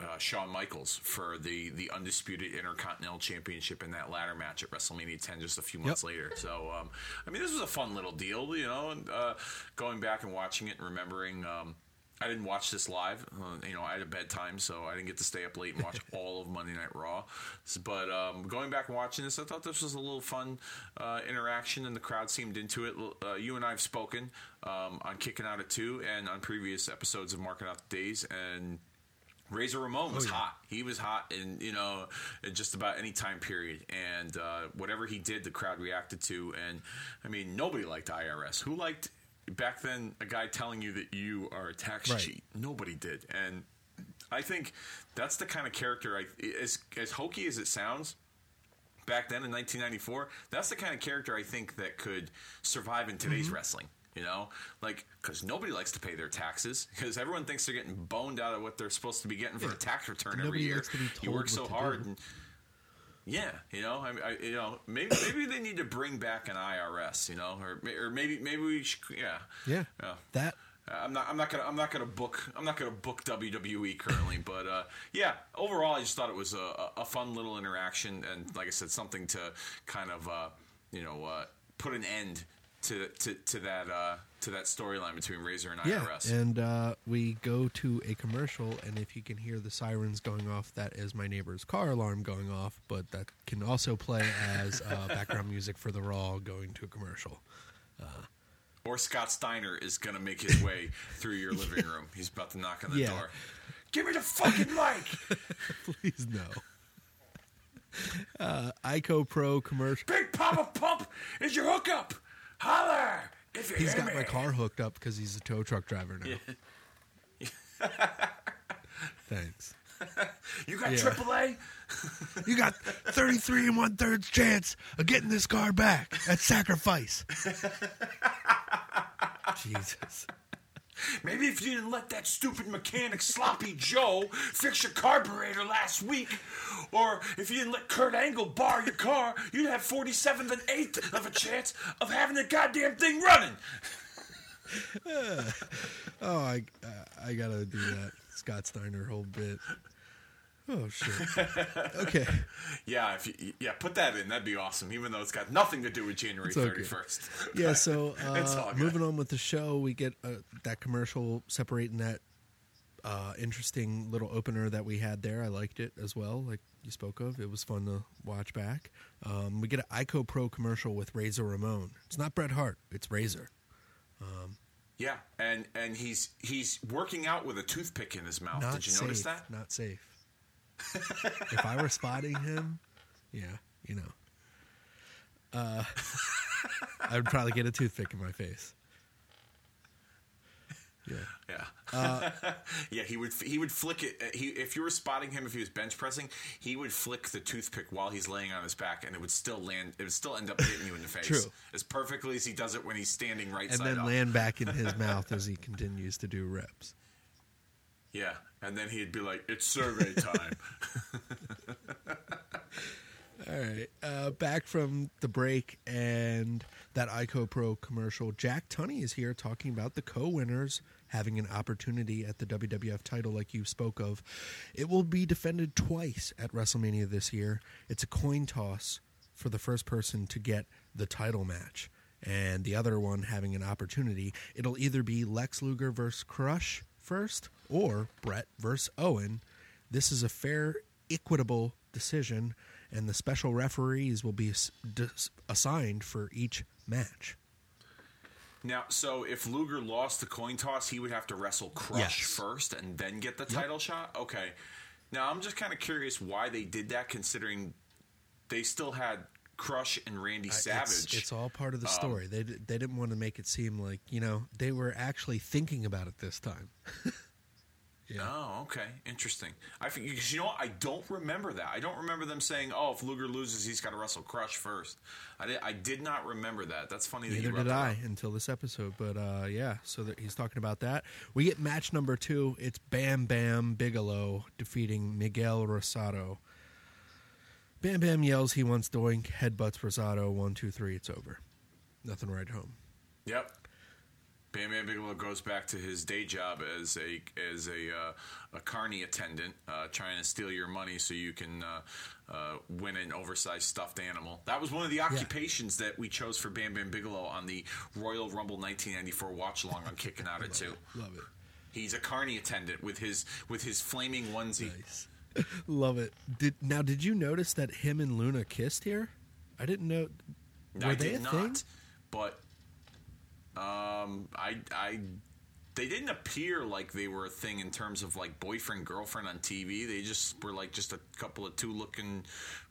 uh, Shawn Michaels for the the undisputed Intercontinental Championship in that ladder match at WrestleMania 10 just a few months yep. later. So, um, I mean, this was a fun little deal, you know. And uh, going back and watching it and remembering. Um, I didn't watch this live. Uh, you know, I had a bedtime, so I didn't get to stay up late and watch all of Monday Night Raw. But um, going back and watching this, I thought this was a little fun uh, interaction, and the crowd seemed into it. Uh, you and I have spoken um, on Kicking Out at Two and on previous episodes of Marking Out the Days, and Razor Ramon was oh, yeah. hot. He was hot in you know in just about any time period, and uh, whatever he did, the crowd reacted to. And I mean, nobody liked IRS. Who liked back then a guy telling you that you are a tax right. cheat? Nobody did. And I think that's the kind of character. I as as hokey as it sounds. Back then in 1994, that's the kind of character I think that could survive in today's mm-hmm. wrestling. You know, like because nobody likes to pay their taxes because everyone thinks they're getting boned out of what they're supposed to be getting for yeah. a tax return nobody every year. You work so hard, and yeah, you know, I, I, you know, maybe maybe they need to bring back an IRS, you know, or or maybe maybe we should, yeah, yeah, yeah. that. I'm not. I'm not gonna. I'm not gonna book. I'm not gonna book WWE currently. but uh, yeah, overall, I just thought it was a, a, fun little interaction, and like I said, something to kind of uh, you know uh, put an end to to, to that uh, to that storyline between Razor and Yeah, IRS. and uh, we go to a commercial, and if you can hear the sirens going off, that is my neighbor's car alarm going off. But that can also play as uh, background music for the Raw going to a commercial. or Scott Steiner is going to make his way through your living room. He's about to knock on the Yeah. door. Give me the fucking mic. Please no. Uh, Ico Pro commercial. Big Papa Pump is your hookup. Holler if you He's got me. my car hooked up because he's a tow truck driver now. Thanks. You got Yeah. AAA? You got 33 and one thirds chance of getting this car back at sacrifice. Jesus. Maybe if you didn't let that stupid mechanic Sloppy Joe fix your carburetor last week, or if you didn't let Kurt Angle bar your car, you'd have 47th and 8th of a chance of having the goddamn thing running. Oh, I I gotta do that Scott Steiner whole bit. Oh shit. Okay. Yeah, if you, yeah, put that in. That'd be awesome. Even though it's got nothing to do with January thirty first. Yeah. So uh, moving on with the show, we get uh, that commercial separating that uh, interesting little opener that we had there. I liked it as well, like you spoke of. It was fun to watch back. Um, we get an Ico Pro commercial with Razor Ramon. It's not Bret Hart. It's Razor. Yeah, and and he's he's working out with a toothpick in his mouth. Did you safe. notice that? Not safe. If I were spotting him, yeah, you know, uh, I would probably get a toothpick in my face. Yeah. Yeah, Uh, yeah. He would he would flick it. He if you were spotting him if he was bench pressing, he would flick the toothpick while he's laying on his back, and it would still land. It would still end up hitting you in the face. True. as perfectly as he does it when he's standing right and side then up. land back in his mouth as he continues to do reps. Yeah, and then he'd be like, "It's survey time." All right, uh, back from the break and that ICO Pro commercial. Jack Tunney is here talking about the co-winners having an opportunity at the WWF title, like you spoke of. It will be defended twice at WrestleMania this year. It's a coin toss for the first person to get the title match, and the other one having an opportunity. It'll either be Lex Luger versus Crush first, or Bret versus Owen. This is a fair, equitable decision, and the special referees will be ass- assigned for each match. now, so if Luger lost the coin toss, he would have to wrestle Crush Yes. first and then get the title shot. Okay. Now I'm just kind of curious why they did that, considering they still had Crush and Randy Uh, Savage. It's, it's all part of the story. they they didn't want to make it seem like you know they were actually thinking about it this time. yeah. Oh, okay, interesting. I think because you know what? I don't remember that. I don't remember them saying, "Oh, if Luger loses, he's got to wrestle Crush first. I did. I did not remember that. That's funny. that Neither you did I up. until this episode, but uh, yeah. So that he's talking about that. We get match number two. It's Bam Bam Bigelow defeating Miguel Rosado. Bam Bam yells he wants doink, headbutts Rosado. One, two, three. It's over. Nothing right home. Yep. Bam Bam Bigelow goes back to his day job as a as a uh, a carny attendant, uh, trying to steal your money so you can uh, uh, win an oversized stuffed animal. That was one of the occupations that we chose for Bam Bam Bigelow on the Royal Rumble 1994 watch along on Kicking Out at Two. Love it. He's a carny attendant with his with his flaming onesie. Nice. Love it. Did now? Did you notice that him and Luna kissed here? I didn't know. Were I they did a not, thing? but um, I I they didn't appear like they were a thing in terms of like boyfriend girlfriend on TV. They just were like just a couple of two looking,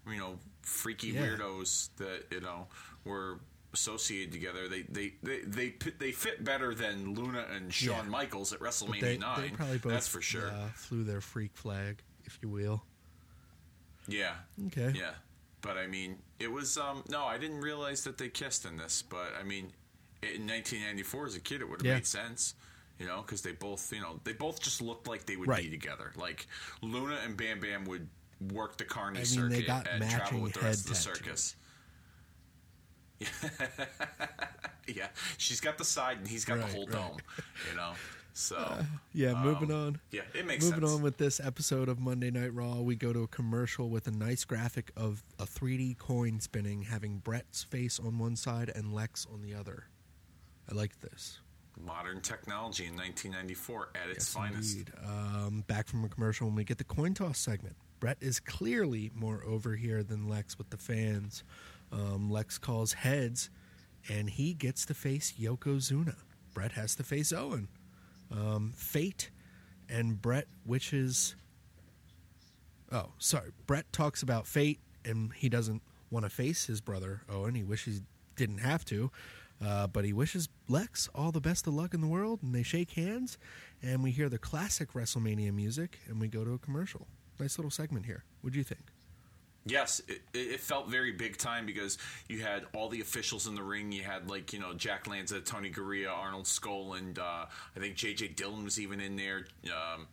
you know, freaky Yeah. weirdos that you know were associated together. They they they they, fit- they fit better than Luna and Shawn Yeah. Michaels at WrestleMania they, nine. they probably both That's for sure. uh, flew their freak flag, if you will. yeah. Okay. Yeah, but I mean, it was um no, I didn't realize that they kissed in this, but I mean, in 1994 as a kid, it would have Yeah. made sense, you know, because they both, you know, they both just looked like they would Right. be together. Like Luna and Bam Bam would work the carny I mean, circuit they got and travel matching with the rest of the circus. yeah, she's got the side and he's got Right, the whole right. dome, you know. So Yeah, moving um, on. Yeah, it makes sense. Moving sense. on with this episode of Monday Night Raw, we go to a commercial with a nice graphic of a 3D coin spinning, having Bret's face on one side and Lex on the other. I like this. Modern technology in 1994 at its Yes, finest. Um, back from a commercial when we get the coin toss segment. Bret is clearly more over here than Lex with the fans. Um, Lex calls heads, and he gets to face Yokozuna. Bret has to face Owen. Um, Fate and Bret wishes. Oh, sorry. Bret talks about fate, and he doesn't want to face his brother Owen. He wishes he didn't have to, uh, but he wishes Lex all the best of luck in the world. And they shake hands, and we hear the classic WrestleMania music, and we go to a commercial. Nice little segment here. What do you think? Yes, it, it felt very big time because you had all the officials in the ring. You had like you know Jack Lanza, Tony Garea, Arnold Skoll, and uh, I think J.J. Dillon was even in there. Um,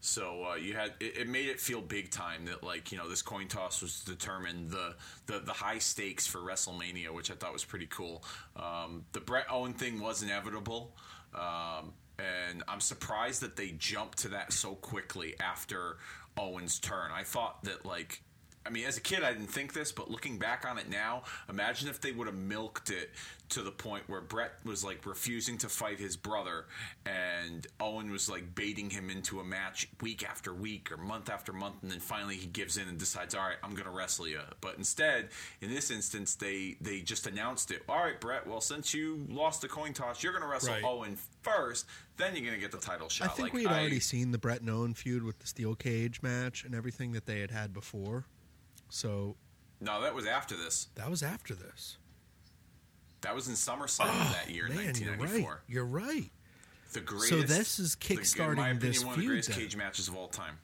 so uh, you had it, it made it feel big time that like you know this coin toss was to determine the, the the high stakes for WrestleMania, which I thought was pretty cool. Um, the Bret Owen thing was inevitable. Um, and I'm surprised that they jumped to that so quickly after Owen's turn. I thought that like I mean, as a kid, I didn't think this, but looking back on it now, imagine if they would have milked it to the point where Bret was like refusing to fight his brother, and Owen was like baiting him into a match week after week or month after month, and then finally he gives in and decides, "All right, I'm going to wrestle you." But instead, in this instance, they they just announced it. All right, Bret. Well, since you lost the coin toss, you're going to wrestle Right. Owen first. Then you're going to get the title shot. I think Like, we had I- already seen the Bret and Owen feud with the steel cage match and everything that they had had before. So No, that was after this. that was after this. That was in SummerSlam that year in Oh, you're 1994. right. You're right. The greatest. So this is the- kickstarting in my opinion, this one of the feud greatest then. cage matches of all time.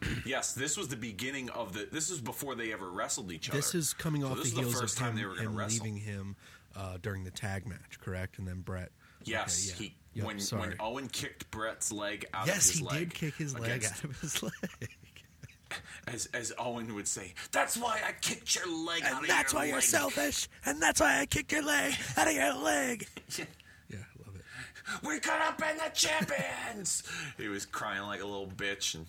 yes, this was the beginning of the. This is before they ever wrestled each other. This is coming So off the heels the first of time him, they were going him to wrestle. leaving him uh, during the tag match, correct? And then Bret. Yes, Okay, yeah. he Yep, when sorry. when Owen kicked Bret's leg out yes, of his he leg. did kick his leg out of his leg. As as Owen would say. That's why I kicked your leg out and of that's your why you're selfish. And that's why I kicked your leg out of your leg. Yeah. Yeah, I love it. we could have been the champions. he was crying like a little bitch, and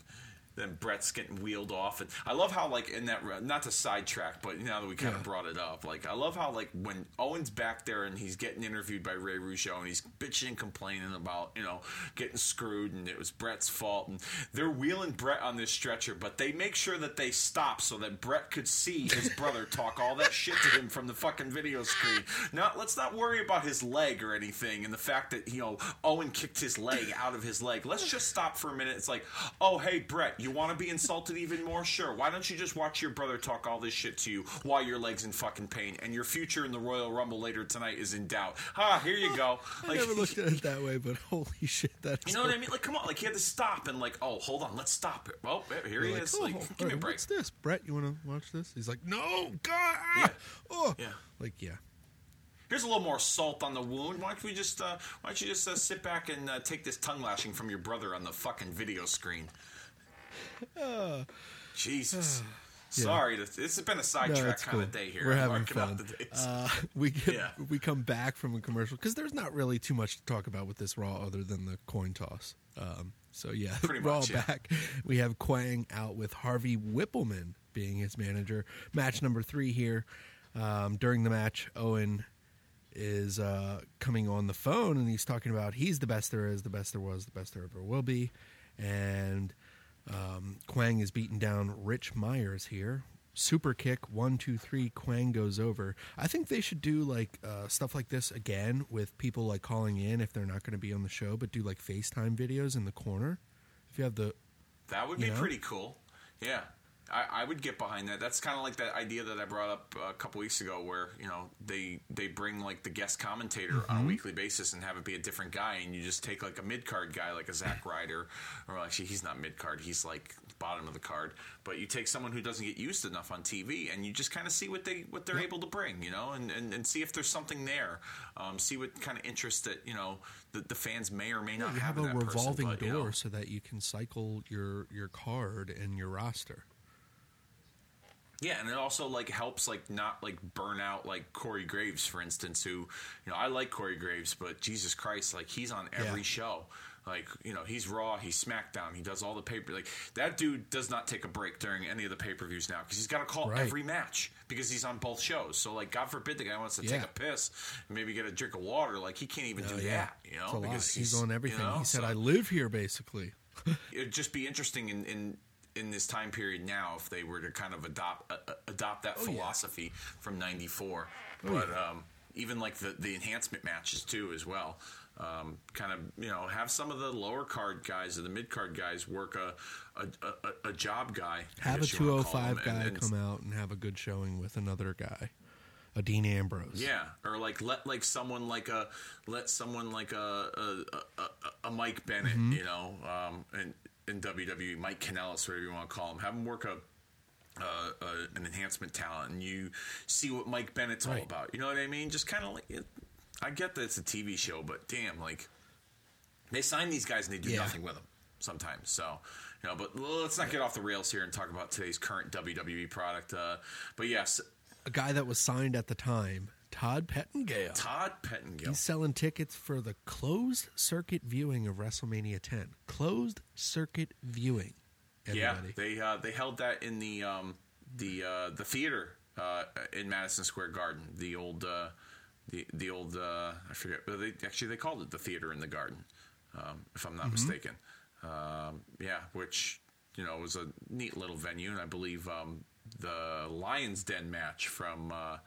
then Bret's getting wheeled off. And I love how, like, in that, not to sidetrack, but now that we kind of Yeah. brought it up, like, I love how, like, when Owen's back there and he's getting interviewed by Ray Rougeau and he's bitching and complaining about, you know, getting screwed and it was Bret's fault. And they're wheeling Bret on this stretcher, but they make sure that they stop so that Bret could see his brother talk all that shit to him from the fucking video screen. Now, let's not worry about his leg or anything and the fact that, you know, Owen kicked his leg out of his leg. Let's just stop for a minute. It's like, oh, hey, Bret, you want to be insulted even more? Sure. Why don't you just watch your brother talk all this shit to you while your leg's in fucking pain and your future in the Royal Rumble later tonight is in doubt? Ha, here you go. I never looked at it that way, but holy shit, that You know what I mean? Like, come on. Like, he had to stop and, like, oh, hold on. Let's stop it. Well, here he You're is. oh, Like, give me a break. What's this, Bret? You want to watch this? He's like, no, God, Yeah. oh, Yeah. like yeah. Here's a little more salt on the wound. Why don't we just, uh, why don't you just uh, sit back and uh, take this tongue lashing from your brother on the fucking video screen? Jesus. Sorry, to, this has been a No, sidetrack it's kind cool. of day here. We're I'm having fun. out the days. Uh, we get, Yeah. we come back from a commercial because there's not really too much to talk about with this Raw other than the coin toss. Um, so yeah, Pretty Raw much, yeah. back. We have Kwang out with Harvey Wippleman being his manager. Match number three here. Um, during the match, Owen is uh, coming on the phone and he's talking about he's the best there is, the best there was, the best there ever will be, and um, Kwang is beating down Rich Myers here. Super kick, one, two, three. Kwang goes over. I think they should do like uh, stuff like this again with people like calling in if they're not going to be on the show, but do like FaceTime videos in the corner. If you have the That would be know? pretty cool. Yeah. I, I would get behind that. That's kind of like that idea that I brought up a couple weeks ago, where you know they they bring like the guest commentator Mm-hmm. on a weekly basis and have it be a different guy, and you just take like a mid card guy like a Zack Ryder, or actually he's not mid card, he's like bottom of the card. But you take someone who doesn't get used enough on TV, and you just kind of see what they what they're able to bring, you know, and, and, and see if there's something there. Um, see what kind of interest that you know the, the fans may or may not you have in a that person, revolving but, you door know. so that you can cycle your your card and your roster. Yeah, and it also like helps like not like burn out like Corey Graves, for instance, who you know I like Corey Graves, but Jesus Christ, like he's on every Yeah. show. Like you know, he's Raw, he's SmackDown, he does all the paper. Like that dude does not take a break during any of the pay per views now because he's got to call Right. every match because he's on both shows. So like, God forbid the guy wants to take a piss, and maybe get a drink of water. Like he can't even do Oh, yeah. that. You know, It's a lot. because He's, on everything. you know, he said, so- "I live here," basically. it'd just be interesting in, in in this time period now if they were to kind of adopt uh, uh, adopt that Oh, yeah. philosophy from '94. Oh, but yeah. um, even like the the enhancement matches too, as well. Um, kind of you know have some of the lower card guys or the mid card guys work a a, a, a job guy. Have a you wanna call 205 guy and- and- come out and have a good showing with another guy, a Dean Ambrose. Yeah, or like let like someone like a let someone like a a, a, a, Mike Bennett, Mm-hmm. you know, um, in, in WWE, Mike Kanellis, whatever you want to call him, have him work a. Uh, uh, an enhancement talent, and you see what Mike Bennett's all about. You know what I mean? Just kind of like, it, I get that it's a TV show, but damn, like they sign these guys and they do Yeah. nothing with them sometimes. So, you know, but let's not get off the rails here and talk about today's current WWE product. Uh, but yes, A guy that was signed at the time, Todd Pettengale. Todd Pettengill. He's selling tickets for the closed circuit viewing of WrestleMania 10. Closed circuit viewing. Everybody. Yeah, they uh, they held that in the um, the uh, the theater uh, in Madison Square Garden. The old uh, the the old uh, I forget. but They, actually, they called it the theater in the garden, um, if I'm not Mm-hmm. mistaken. Um, yeah, which you know was a neat little venue, and I believe um, the Lions Den match from uh,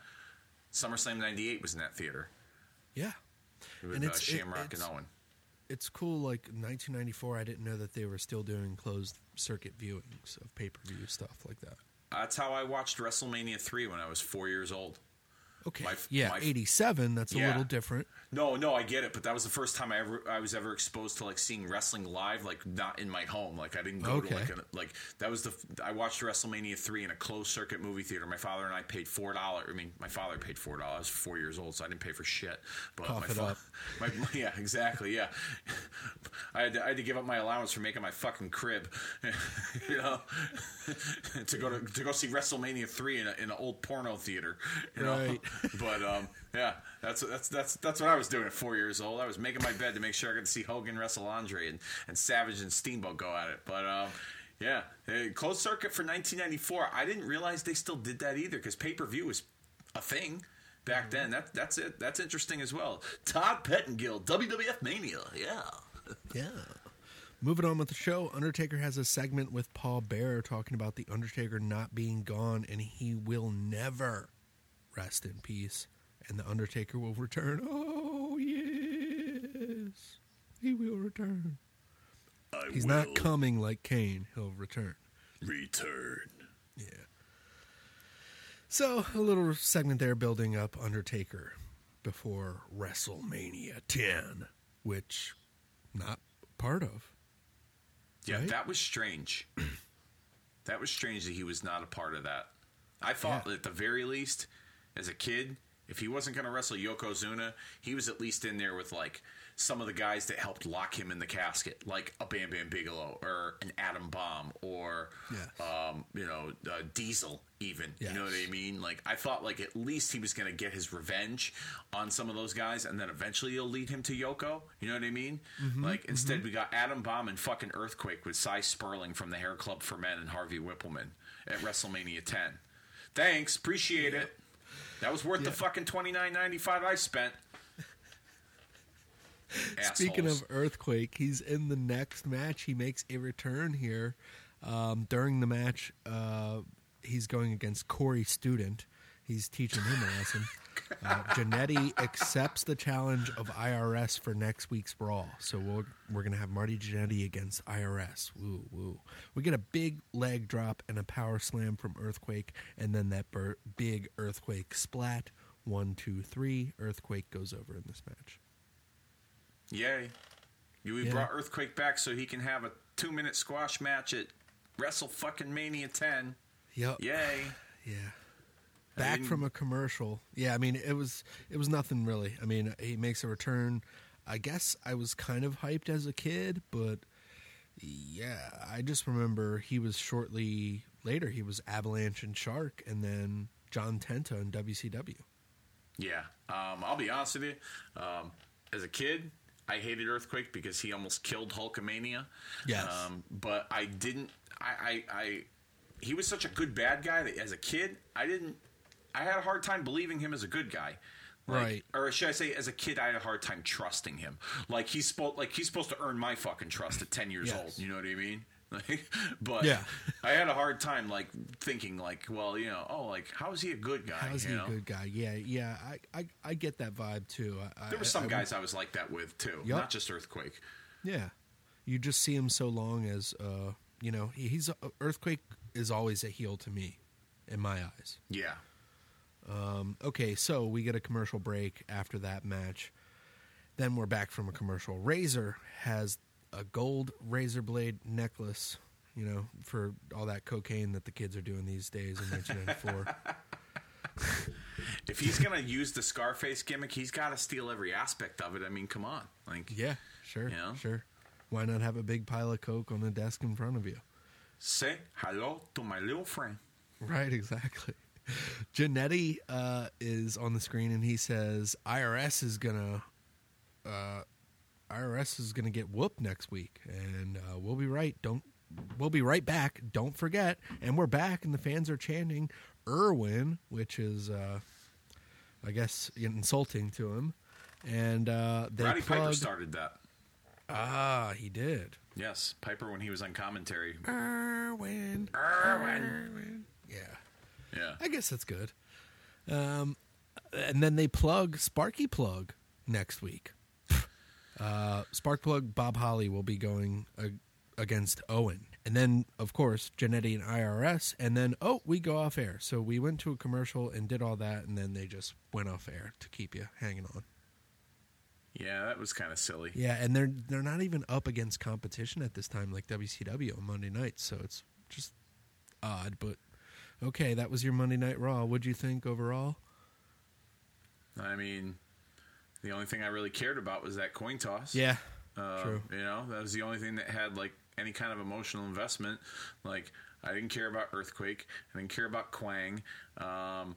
SummerSlam '98 was in that theater yeah. with And uh, it's- it- Shamrock it's- and Owen. It's cool. Like 1994, I didn't know that they were still doing closed circuit viewings of pay per view stuff like that. That's how I watched WrestleMania three when I was four years old. Okay. My- yeah, my- 87. That's a little different. No, no, I get it, but that was the first time I ever I was ever exposed to like seeing wrestling live, like not in my home. Like I didn't go Okay. to like a, like that was the I watched WrestleMania three in a closed circuit movie theater. My father and I paid four dollars. I mean, my father paid four dollars. I was four years old, so I didn't pay for shit. But Cough my, it fa- up. my yeah, exactly, yeah. I had, to, I had to give up my allowance for making my fucking crib, you know, to go to to go see WrestleMania three in, a, in an old porno theater, you know. Right. But um, yeah, that's that's that's that's what I was doing at four years old. I was making my bed to make sure I could see Hogan wrestle Andre and, and Savage and Steamboat go at it. But um, yeah, eh, closed circuit for 1994. I didn't realize they still did that either because pay per view was a thing back then. That that's it. That's interesting as well. Todd Pettengill, WWF Mania. Yeah. Yeah. Moving on with the show, Undertaker has a segment with Paul Bearer talking about the Undertaker not being gone and he will never rest in peace. And the Undertaker will return. Oh, yes. He will return. I He's not coming like Kane. He'll return. return. Yeah. So, a little segment there building up Undertaker before WrestleMania 10, which not part of. Yeah, Right? that was strange. that was strange that he was not a part of that. I thought Yeah. at the very least, as a kid, if he wasn't going to wrestle Yokozuna, he was at least in there with like some of the guys that helped lock him in the casket, like a Bam Bam Bigelow or an Adam Bomb or Yes. um, you know uh, Diesel. Even you know what I mean? Like I thought, like at least he was going to get his revenge on some of those guys, and then eventually he'll lead him to Yoko. You know what I mean? like instead, we got Adam Bomb and fucking Earthquake with Sy Sperling from the Hair Club for Men and Harvey Wippleman at WrestleMania 10. Thanks, appreciate it. That was worth the fucking twenty nine ninety five I spent. Speaking of Earthquake, he's in the next match. He makes a return here. Um, during the match, uh, he's going against Corey Student. He's teaching him a lesson. Uh, Jannetty accepts the challenge of IRS for next week's Raw. So we're, we're going to have Marty Jannetty against IRS. Woo, woo. We get a big leg drop and a power slam from Earthquake, and then that bur- big Earthquake splat. One, two, three. Earthquake goes over in this match. Yay. We Yeah. brought Earthquake back so he can have a two minute squash match at Wrestle fucking Mania 10. Yep. Yay. Yeah. Back from a commercial. Yeah, I mean it was it was nothing really. I mean he makes a return. I guess I was kind of hyped as a kid, but yeah, I just remember he was shortly later he was Avalanche and Shark and then John Tenta in WCW. Yeah. Um, I'll be honest with you. Um, as a kid, I hated Earthquake because he almost killed Hulkamania. Yes. Um, but I didn't. I, I, I. He was such a good bad guy that as a kid, I didn't. I had a hard time believing him as a good guy. Like- Right. Or should I say, as a kid, I had a hard time trusting him. Like he's supposed, like he's supposed to earn my fucking trust at ten years Yes. old. You know what I mean? Like, but Yeah. I had a hard time like thinking like, well, you know, oh, like how is he a good guy? How's you he know? a good guy? Yeah, yeah. I, I, I get that vibe too. I, There were some I- guys I was like that with too, Yup. not just Earthquake. Yeah, you just see him so long as uh, you know he, he's earthquake is always a heel to me, in my eyes. Yeah. Um, okay, so we get a commercial break after that match. Then we're back from a commercial. Razor has a gold razor blade necklace, you know, for all that cocaine that the kids are doing these days in 1994. If he's gonna use the Scarface gimmick, he's got to steal every aspect of it. I mean, come on, like yeah, sure, Yeah. sure. Why not have a big pile of coke on the desk in front of you? say hello to my little friend. Right, exactly. Jannetty uh, is on the screen and he says IRS is gonna uh, IRS is gonna get whooped next week, and uh, we'll be right. Don't we'll be right back. Don't forget, and we're back, and the fans are chanting Irwin, which is uh, I guess insulting to him, and uh, they Roddy Piper started that. Ah, he did. Yes, Piper when he was on commentary. Irwin, Irwin. yeah. Yeah. I guess that's good. Um, and then they plug Sparky Plugg next week. Uh, Spark Plug Bob Holly will be going against Owen, and then of course Jannetty and IRS, and then oh we go off air. So we went to a commercial and did all that, and then they just went off air to keep you hanging on. Yeah, that was kind of silly. Yeah, and they're they're not even up against competition at this time like WCW on Monday night, so it's just odd. But okay, that was your Monday Night Raw. What'd you think overall? I mean, the only thing I really cared about was that coin toss. Yeah, Uh, True. You know, that was the only thing that had like any kind of emotional investment. Like, I didn't care about Earthquake. I didn't care about Kwang. Um,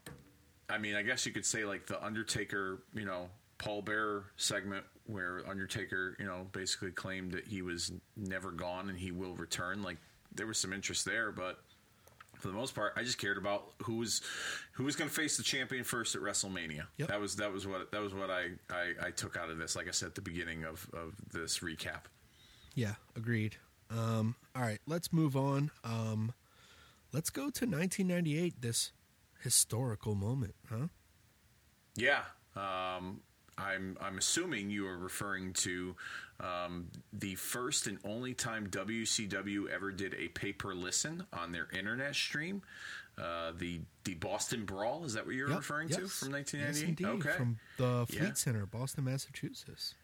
I mean, I guess you could say like the Undertaker, you know, Paul Bearer segment where Undertaker, you know, basically claimed that he was never gone and he will return. Like, there was some interest there, but for the most part, I just cared about who was who was going to face the champion first at WrestleMania. Yep. That was that was what that was what I, I, I took out of this. Like I said at the beginning of, of this recap. Yeah, agreed. Um, all right, let's move on. Um, let's go to 1998, this historical moment, huh? Yeah, um, I'm I'm assuming you are referring to um, the first and only time WCW ever did a pay per listen on their internet stream. Uh, the the Boston Brawl is that what you're Yep, referring to yes. from Yes, 1998? indeed, okay, from the Fleet Yeah. Center, Boston, Massachusetts.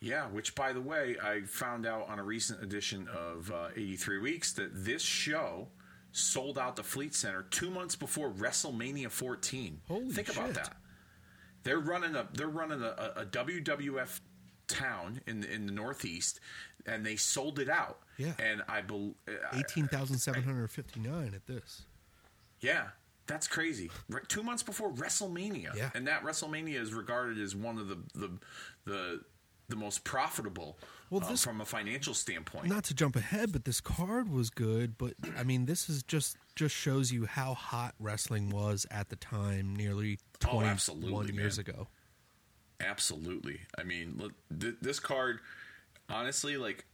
Yeah, which by the way, I found out on a recent edition of uh, 83 Weeks that this show sold out the Fleet Center two months before WrestleMania 14. Holy Think about shit. that. They're running a they're running a, a, WWF town in the, in the Northeast, and they sold it out. Yeah. and I believe 18,759 at this. Yeah, that's crazy. Re- Two months before WrestleMania, Yeah. and that WrestleMania is regarded as one of the the the, the most profitable Well, uh, from a financial standpoint. Not to jump ahead, but this card was good. But I mean, this is just just shows you how hot wrestling was at the time, nearly Oh, 21 absolutely, years man. ago. Absolutely. I mean, look, th- this card, honestly, like,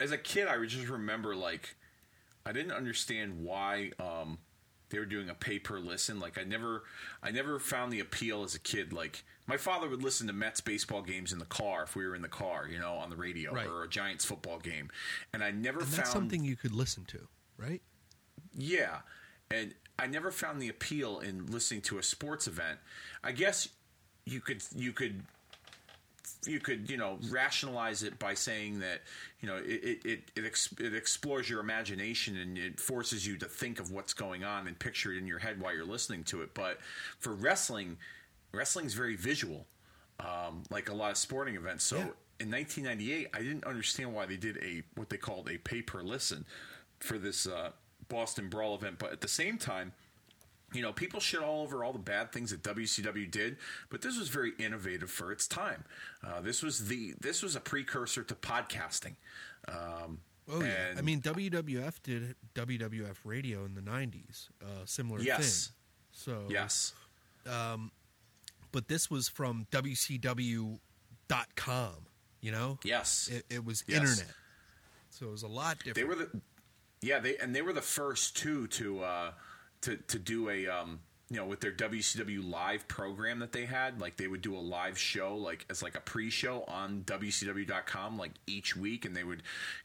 as a kid, I would just remember, like, I didn't understand why um, they were doing a pay per listen. Like, I never, I never found the appeal as a kid. Like, my father would listen to Mets baseball games in the car if we were in the car, you know, on the radio, Right. or a Giants football game, and I never And found that's something you could listen to, right? Yeah, and I never found the appeal in listening to a sports event. I guess you could you could you could you know rationalize it by saying that you know it it it, it, ex- it explores your imagination and it forces you to think of what's going on and picture it in your head while you're listening to it. But for wrestling, wrestling's very visual, um, like a lot of sporting events. So. Yeah. In 1998, I didn't understand why they did a what they called a pay per listen for this uh, Boston Brawl event. But at the same time, you know, people shit all over all the bad things that WCW did, but this was very innovative for its time. Uh, this was the this was a precursor to podcasting. Um, Oh yeah, I mean WWF did WWF radio in the '90s, uh, similar Yes. thing. So yes, but this was from WCW.com. You know, yes, it, it was Yes. internet, so it was a lot different. they were the yeah they and they were the first two to uh, to to do a um, you know with their WCW live program that they had like they would do a live show like as like a pre-show on WCW.com like each week and they would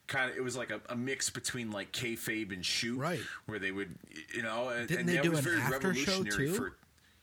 kind of it was like a, a mix between like kayfabe and shoot Right. where they would you know and, Didn't and they that do was an very after show, revolutionary too? for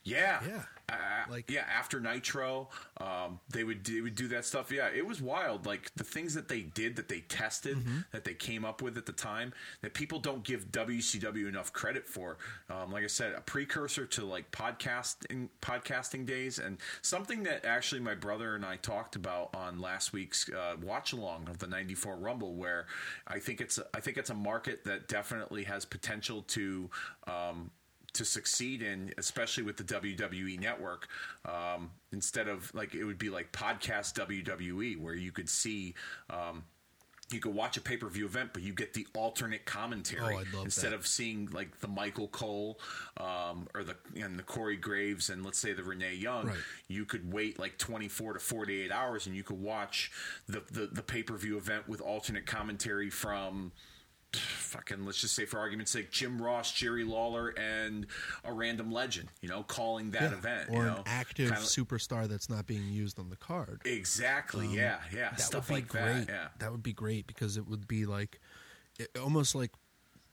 yeah Yeah. Uh, Like- yeah after Nitro um, they would they would do that stuff. Yeah it was wild. Like the things that they did that they tested Mm-hmm. that they came up with at the time that people don't give WCW enough credit for. Um, like I said a precursor to like podcasting podcasting days. And something that actually my brother and I talked about on last week's uh, watch along of the 94 Rumble where I think it's a, I think it's a market that definitely has potential to um, to succeed in, especially with the WWE network, um, instead of like it would be like podcast WWE, where you could see. Um, you could watch a pay per view event, but you get the alternate commentary Oh, instead that. of seeing like the Michael Cole um, or the and the Corey Graves and let's say the Renee Young. Right. You could wait like twenty four to forty eight hours, and you could watch the the, the pay per view event with alternate commentary from fucking let's just say for argument's sake jim ross jerry lawler and a random legend you know calling that Yeah. event or you an active Kinda- superstar that's not being used on the card. exactly yeah yeah Um, that stuff would be like great. that yeah That would be great because it would be like it, almost like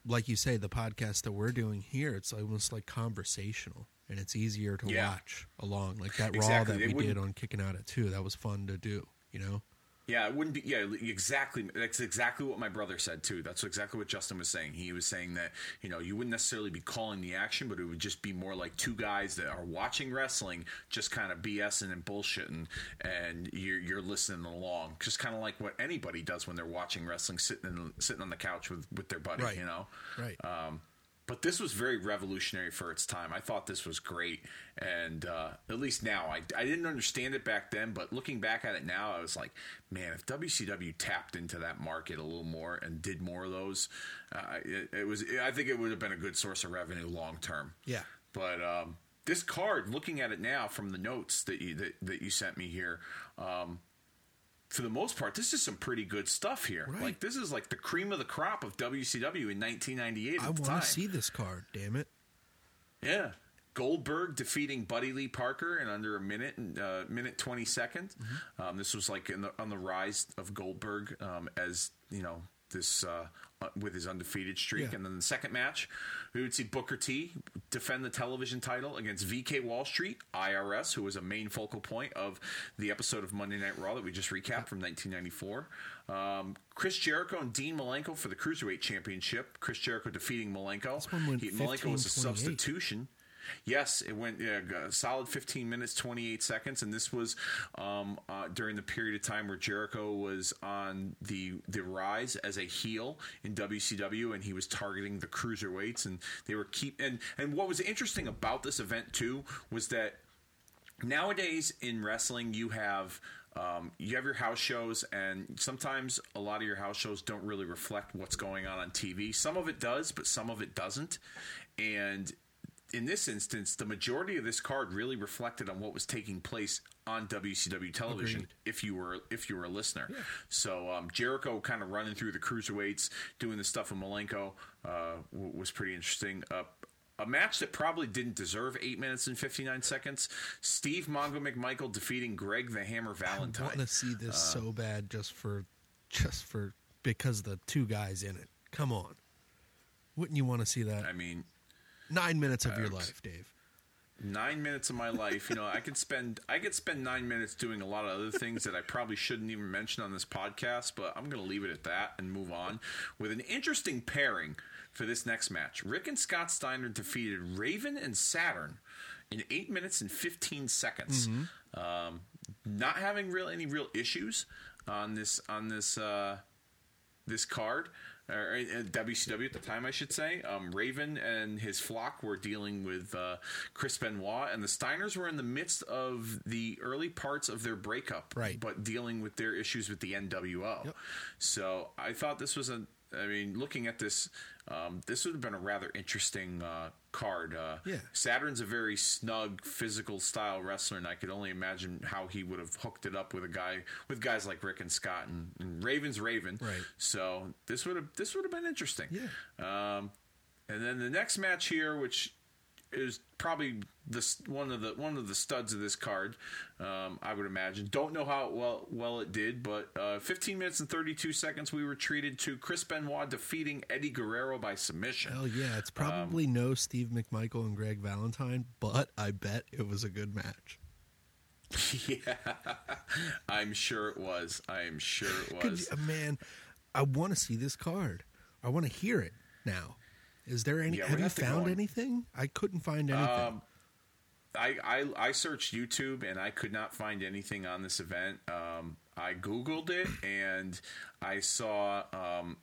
like you say the podcast that we're doing here. It's almost like conversational, and it's easier to Yeah. watch along. Like that Exactly. raw that we did on Kicking Out at Two. That was fun to do. You know. Yeah, it wouldn't be. Yeah, exactly. That's exactly what my brother said too. That's exactly what Justin was saying. He was saying that you know you wouldn't necessarily be calling the action, but it would just be more like two guys that are watching wrestling, just kind of BSing and bullshitting, and you're you're listening along, just kind of like what anybody does when they're watching wrestling, sitting in, sitting on the couch with with their buddy. Right. You know. Right. Um, but this was very revolutionary for its time. I thought this was great, and uh, at least now I, I didn't understand it back then. But looking back at it now, I was like, man, if WCW tapped into that market a little more and did more of those, uh, it, it was. I think it would have been a good source of revenue long term. Yeah. But um, this card, looking at it now from the notes that you that, that you sent me here, um, for the most part, this is some pretty good stuff here. Right. Like this is like the cream of the crop of WCW in 1998. I want to see this card. Damn it. Yeah. Goldberg defeating Buddy Lee Parker in under a minute and uh, minute twenty seconds. Um, this was like in the, on the rise of Goldberg um, as you know this uh, uh, with his undefeated streak. Yeah. And then the second match, we would see Booker T defend the television title against VK Wall Street IRS, who was a main focal point of the episode of Monday Night Raw that we just recapped from 1994. Um, Chris Jericho and Dean Malenko for the Cruiserweight Championship. Chris Jericho defeating Malenko. He- Malenko was a 15-28. substitution. Yes, it went a solid 15 minutes 28 seconds, and this was um, uh, during the period of time where Jericho was on the the rise as a heel in WCW, and he was targeting the cruiserweights, and they were keep and and what was interesting about this event too was that nowadays in wrestling you have um, you have your house shows and sometimes a lot of your house shows don't really reflect what's going on on tv some of it does but some of it doesn't. And in this instance the majority of this card really reflected on what was taking place on WCW television Agreed. if you were if you were a listener so um, Jericho kind of running through the cruiserweights doing the stuff with Malenko uh, was pretty interesting uh, a match that probably didn't deserve eight minutes and 59 seconds. Steve Mongo McMichael defeating Greg the Hammer Valentine. I want to see this Uh, so bad just for just for because the two guys in it. Come on. Wouldn't you want to see that? I mean, Nine minutes of your life, Dave. nine minutes of my life. You know, I could spend I could spend nine minutes doing a lot of other things that I probably shouldn't even mention on this podcast. But I'm going to leave it at that and move on with an interesting pairing for this next match. Rick and Scott Steiner defeated Raven and Saturn in eight minutes and 15 seconds. Um, not having real any real issues on this on this uh, this card. Or uh, WCW at the time, I should say. Um, Raven and his flock were dealing with uh, Chris Benoit, and the Steiners were in the midst of the early parts of their breakup, Right. But dealing with their issues with the NWO. Yep. So I thought this was a. I mean, looking at this, um, this would have been a rather interesting uh, card. Uh, Yeah. Saturn's a very snug, physical style wrestler, and I could only imagine how he would have hooked it up with a guy with guys like Rick and Scott and, and Raven's Raven. Right. So this would have this would have been interesting. Yeah. Um, and then the next match here, which is probably the one of the one of the studs of this card, um, I would imagine. Don't know how well well it did, but uh, 15 minutes and 32 seconds, we were treated to Chris Benoit defeating Eddie Guerrero by submission. Hell yeah, it's probably Um, no Steve McMichael and Greg Valentine, but I bet it was a good match. yeah, I'm sure it was. I am sure it was. you- man, I want to see this card. I want to hear it now. Is there any? Yeah, have you have to go found anything? I couldn't find anything. Um, I, I I searched YouTube and I could not find anything on this event. Um, I googled it and I saw um,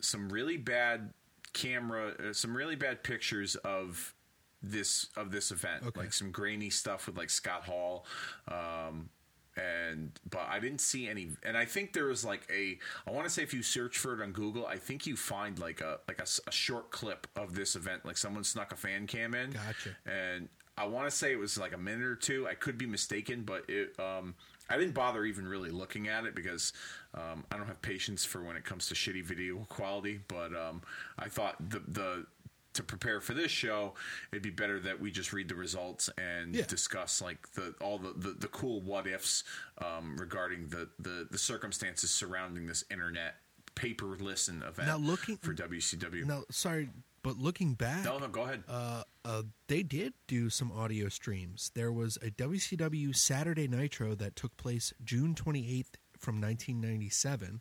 some really bad camera, uh, some really bad pictures of this of this event, Okay. like some grainy stuff with like Scott Hall. Um, and but I didn't see any, and I think there was like a. I want to say if you search for it on Google, I think you find like a like a short clip of this event, like someone snuck a fan cam in. Gotcha. And I want to say it was like a minute or two. I could be mistaken, but it. Um, I didn't bother even really looking at it because um, I don't have patience for when it comes to shitty video quality. But um, I thought the the to prepare for this show, it'd be better that we just read the results and Yeah. discuss like the all the, the, the cool what ifs um, regarding the, the the circumstances surrounding this internet pay per listen event Now looking- for WCW. no, sorry, but looking back, no, no, go ahead. uh, uh, they did do some audio streams. There was a WCW Saturday Nitro that took place June 28th from 1997.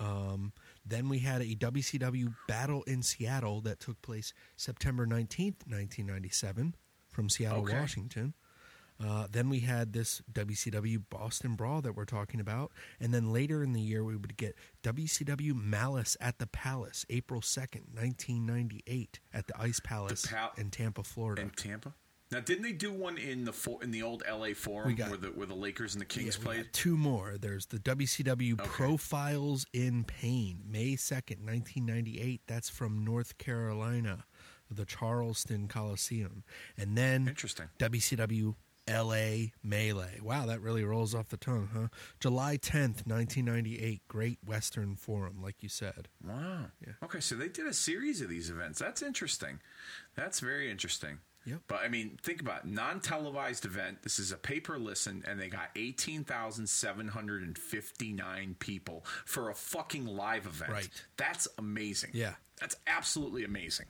Um, then we had a WCW Battle in Seattle that took place September 19th, 1997, from Seattle, Okay. Washington. Uh, then we had this WCW Boston Brawl that we're talking about. And then later in the year, we would get WCW Malice at the Palace, April 2nd, 1998, at the Ice Palace Pal- in Tampa, Florida. in Tampa. Now, didn't they do one in the fo- in the old LA Forum got- where the where the Lakers and the Yeah, Kings we played? got two more. There's the WCW Okay. Profiles in Pain, May 2nd, 1998. That's from North Carolina, the Charleston Coliseum. And then Interesting. WCW LA Melee. Wow, that really rolls off the tongue, huh? July 10th, 1998, Great Western Forum, like you said. Wow. Yeah. Okay, so they did a series of these events. That's interesting. That's very interesting. Yep. But I mean, think about it. non-televised event. This is a pay per listen, and they got eighteen thousand seven hundred and fifty-nine people for a fucking live event. Right. That's amazing. Yeah. That's absolutely amazing.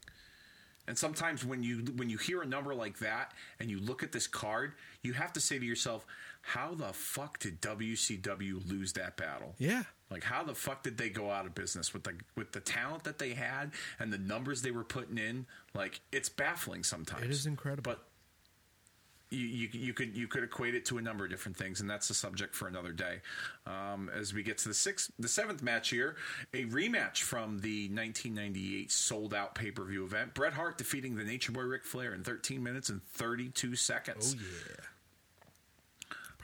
And sometimes when you when you hear a number like that and you look at this card, you have to say to yourself, "How the fuck did WCW lose that battle?" Yeah. Like how the fuck did they go out of business with the with the talent that they had and the numbers they were putting in? Like it's baffling sometimes. It is incredible. But you, you you could you could equate it to a number of different things, and that's a subject for another day. Um, as we get to the sixth, the seventh match here, a rematch from the 1998 sold out pay per view event. Bret Hart defeating the Nature Boy Ric Flair in 13 minutes and 32 seconds. Oh, yeah.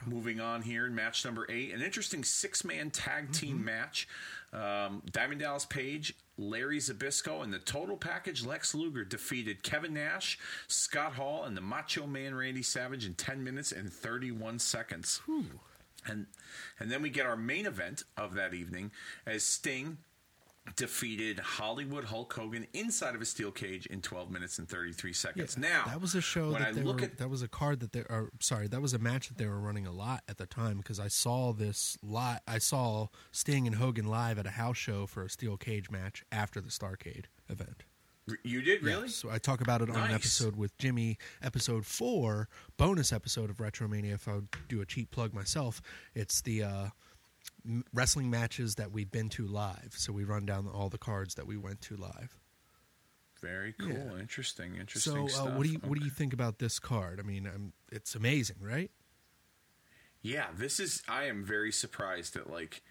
Moving on here in match number eight, an interesting six man tag team Mm-hmm. match. Um, Diamond Dallas Page, Larry Zbyszko, and the total package Lex Luger defeated Kevin Nash, Scott Hall, and the Macho Man Randy Savage in 10 minutes and 31 seconds. And and then we get our main event of that evening as Sting defeated Hollywood Hulk Hogan inside of a steel cage in 12 minutes and 33 seconds. now, that was a show when that I they look were, at that was a card that they are sorry that was a match that they were running a lot at the time because I saw this lot I saw Sting and Hogan live at a house show for a steel cage match after the Starcade event. you did really Yes, so I talk about it on an episode with Jimmy, episode four, bonus episode of Retromania. If I do a cheap plug myself, it's the uh, wrestling matches that we've been to live. So we run down all the cards that we went to live. Very cool. Yeah. Interesting. Interesting So uh, what do you what do you think about this card? I mean, um it's amazing, right? Yeah, this is. I am very surprised at like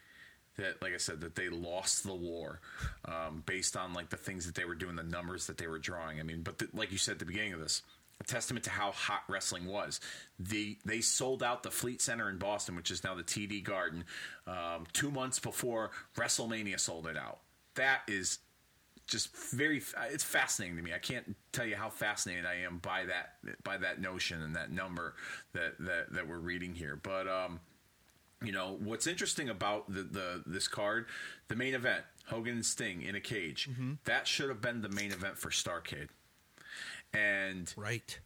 that, like I said, that they lost the war um, based on like the things that they were doing, the numbers that they were drawing. I mean, but the, like you said at the beginning of this, a testament to how hot wrestling was. The they sold out the Fleet Center in Boston, which is now the TD Garden, um, two months before WrestleMania sold it out. That is just very it's fascinating to me. I can't tell you how fascinated I am by that by that notion and that number that that, that we're reading here. But um, you know what's interesting about the, the this card, the main event, Hogan and Sting in a cage. That should have been the main event for Starcade, and Right.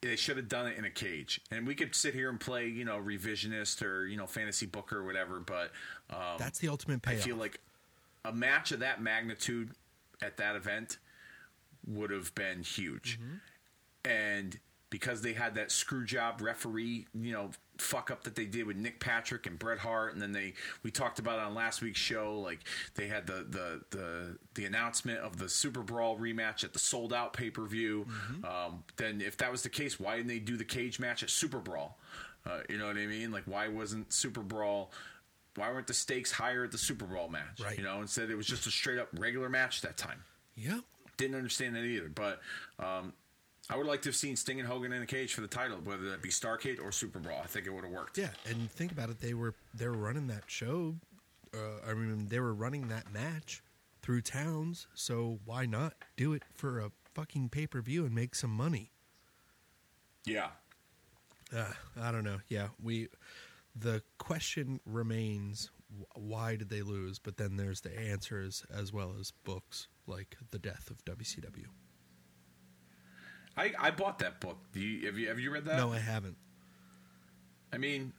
they should have done it in a cage. And we could sit here and play, you know, revisionist or you know fantasy booker or whatever. But um, That's the ultimate payoff. I feel like a match of that magnitude at that event would have been huge. And because they had that screw job referee, you know, fuck up that they did with Nick Patrick and Bret Hart, and then they we talked about it on last week's show, like they had the the the, the announcement of the Super Brawl rematch at the sold out pay per view. Um, then if that was the case, why didn't they do the cage match at Super Brawl? Uh, you know what I mean? Like why wasn't Super Brawl? Why weren't the stakes higher at the Super Brawl match? Right. You know, instead it was just a straight up regular match that time. Yep. Didn't understand that either. But um, I would like to have seen Sting and Hogan in a cage for the title, whether that be Starcade or Super Brawl. I think it would have worked. Yeah, and think about it. They were they were running that show. Uh, I mean, they were running that match through towns. So why not do it for a fucking pay per view and make some money? Yeah. Uh, I don't know. Yeah, we. The question remains: Why did they lose? But then there's the answers as well as books like the death of WCW. I, I bought that book. Do you, have you have you read that? no, I haven't. I mean,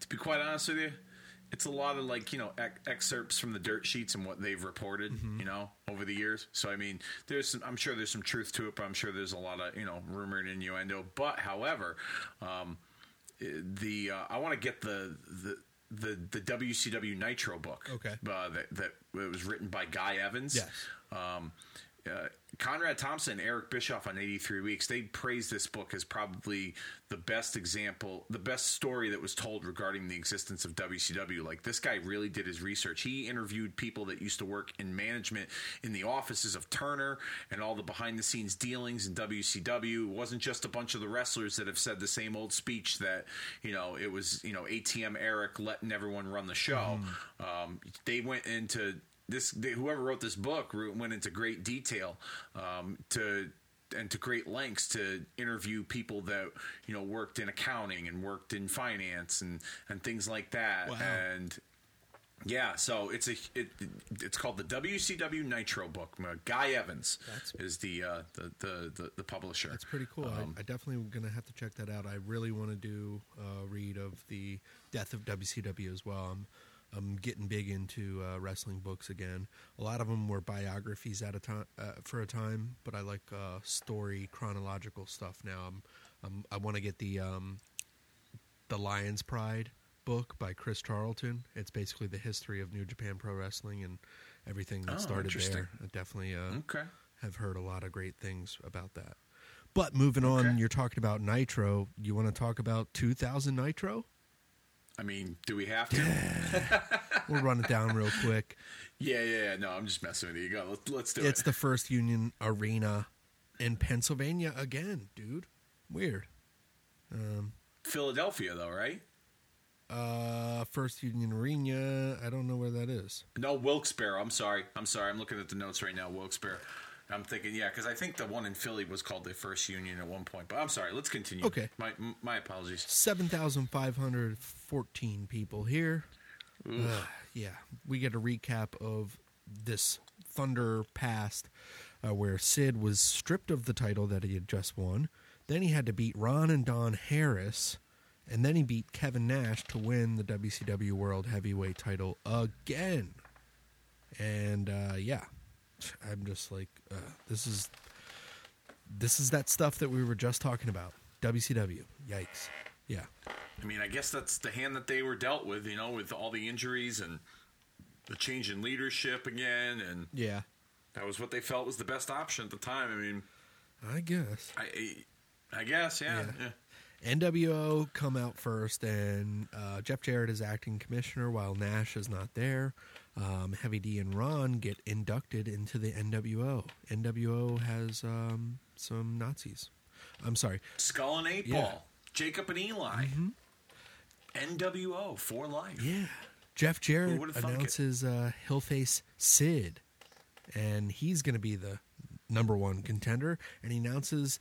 to be quite honest with you, it's a lot of like you know ex- excerpts from the dirt sheets and what they've reported, you know, over the years. So I mean, there's some, I'm sure there's some truth to it, but I'm sure there's a lot of you know rumor and innuendo. But however, um, the uh, I want to get the the. The, the WCW Nitro book, Okay. uh, that that it was written by Guy Evans. Yes. Um, uh, Conrad Thompson, Eric Bischoff on 83 Weeks, they praised this book as probably the best example, the best story that was told regarding the existence of WCW. Like, this guy really did his research. He interviewed people that used to work in management in the offices of Turner and all the behind the scenes dealings in WCW. It wasn't just a bunch of the wrestlers that have said the same old speech that, you know, it was, you know, ATM Eric letting everyone run the show. Um, they went into this whoever wrote this book went into great detail um, to and to great lengths to interview people that you know worked in accounting and worked in finance and and things like that Wow. and yeah so it's a it, it's called the WCW Nitro book Uh, Guy Evans That's- is the, uh, the, the the the publisher That's pretty cool. Um, I, I definitely gonna have to check that out. I really want to do a read of the death of WCW as well. I'm I'm getting big into uh, wrestling books again. A lot of them were biographies at a time uh, for a time, but I like uh, story chronological stuff now. I'm, I'm I want to get the um, the Lion's Pride book by Chris Charlton. It's basically the history of New Japan Pro Wrestling and everything that Oh, started there. I definitely uh, okay have heard a lot of great things about that. But moving on, you're talking about Nitro. You want to talk about 2000 Nitro? I mean do we have to We'll run it down real quick. yeah yeah yeah no I'm just messing with you go let's, let's do It's it It's the first Union Arena in Pennsylvania again, dude. Weird. Philadelphia though right Uh, first Union Arena. I don't know where that is. No, Wilkes-Barre. I'm sorry. I'm sorry. I'm looking at the notes right now. Wilkes-Barre. I'm thinking, yeah, because I think the one in Philly was called the First Union at one point. But I'm sorry. Let's continue. Okay. My my apologies. 7,514 people here. Uh, yeah, we get a recap of this Thunder past uh, where Sid was stripped of the title that he had just won. Then he had to beat Ron and Don Harris. And then he beat Kevin Nash to win the WCW World Heavyweight title again. And uh, yeah, I'm just like, uh, this is this is that stuff that we were just talking about. WCW. Yikes. Yeah. I mean, I guess that's the hand that they were dealt with. You know, with all the injuries and the change in leadership again, and Yeah. that was what they felt was the best option at the time. I mean, I guess. I I guess, yeah, Yeah. yeah. NWO come out first, and uh, Jeff Jarrett is acting commissioner while Nash is not there. Um, Heavy D and Ron get inducted into the NWO. NWO has um, some Nazis. I'm sorry, Skull and Eight Yeah. Jacob and Eli, NWO for life. Yeah. Jeff Jarrett would've thunk it? announces uh, he'll face Sid, and he's going to be the number one contender. And he announces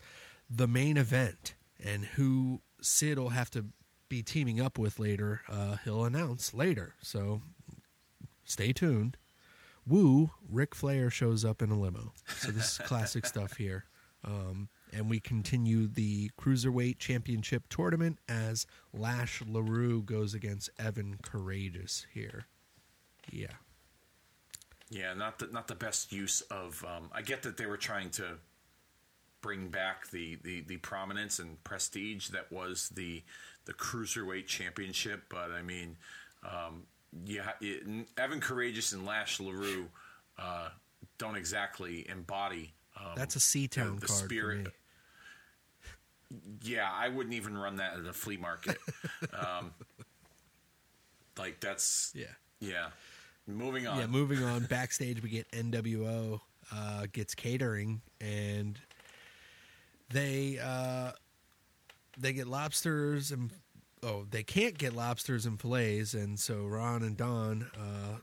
the main event and who Sid will have to be teaming up with later. Uh, he'll announce later, so stay tuned. Woo, Ric Flair shows up in a limo. So this is classic stuff here. Um, and we continue the Cruiserweight Championship tournament as Lash LaRue goes against Evan Karagias here. Yeah. Yeah, not the not the best use of. Um, I get that they were trying to bring back the, the, the prominence and prestige that was the the cruiserweight championship, but I mean, um, yeah, it, Evan Karagias and Lash Larue uh, don't exactly embody. Um, That's a C-Town the card spirit. for me. Yeah, I wouldn't even run that at a flea market. um, like that's Yeah. yeah. Moving on. Yeah, moving on. Backstage, we get NWO uh, gets catering, and they uh, they get lobsters and oh, they can't get lobsters and fillets, and so Ron and Don uh,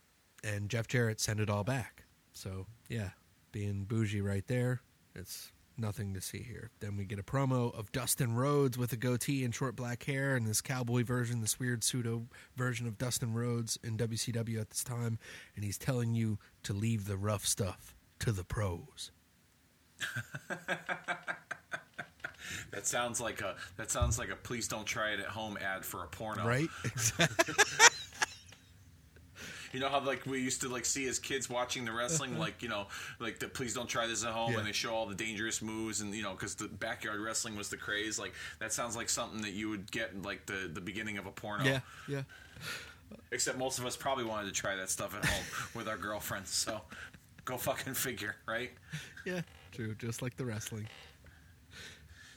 and Jeff Jarrett send it all back. So yeah, being bougie right there, it's nothing to see here. Then we get a promo of Dustin Rhodes with a goatee and short black hair and this cowboy version, this weird pseudo version of Dustin Rhodes in WCW at this time, and he's telling you to leave the rough stuff to the pros. That sounds like a that sounds like a please don't try it at home ad for a porno. Right? You know how like we used to like see as kids watching the wrestling, uh-huh. like you know, like the please don't try this at home, Yeah. and they show all the dangerous moves, and you know, because the backyard wrestling was the craze. Like that sounds like something that you would get in like the the beginning of a porno. yeah, yeah. Except most of us probably wanted to try that stuff at home with our girlfriends. So go fucking figure, right? Yeah, true. Just like the wrestling.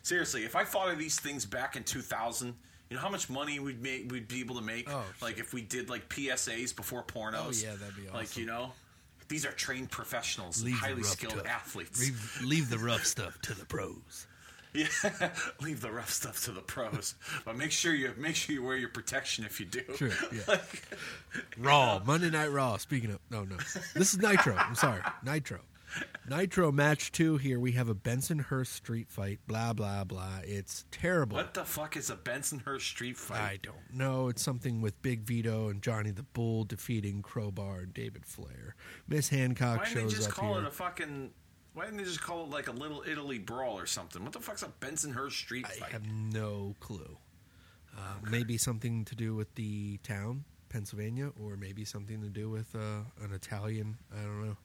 Seriously, if I thought of these things back in 2000, you know how much money we'd make, we'd be able to make, Oh, like if we did like PSAs before pornos. Oh, yeah, that'd be awesome. Like you know, these are trained professionals, Leave highly skilled stuff. athletes. Leave, leave the rough stuff to the pros. Yeah, leave the rough stuff to the pros, but make sure you make sure you wear your protection if you do. True, yeah. Raw, Monday Night Raw. Speaking of, no, no, this is Nitro. I'm sorry, Nitro. Nitro match two. Here we have a Bensonhurst street fight. Blah blah blah. It's terrible. What the fuck is a Bensonhurst street fight? I don't know. It's something with Big Vito and Johnny the Bull defeating Crowbar and David Flair. Miss Hancock Why didn't they just call here. it a fucking? Why didn't they just call it like a Little Italy brawl or something? What the fuck's a Bensonhurst street I fight? have no clue. Uh, Maybe something to do with the town, Pennsylvania, or maybe something to do with uh, an Italian. I don't know.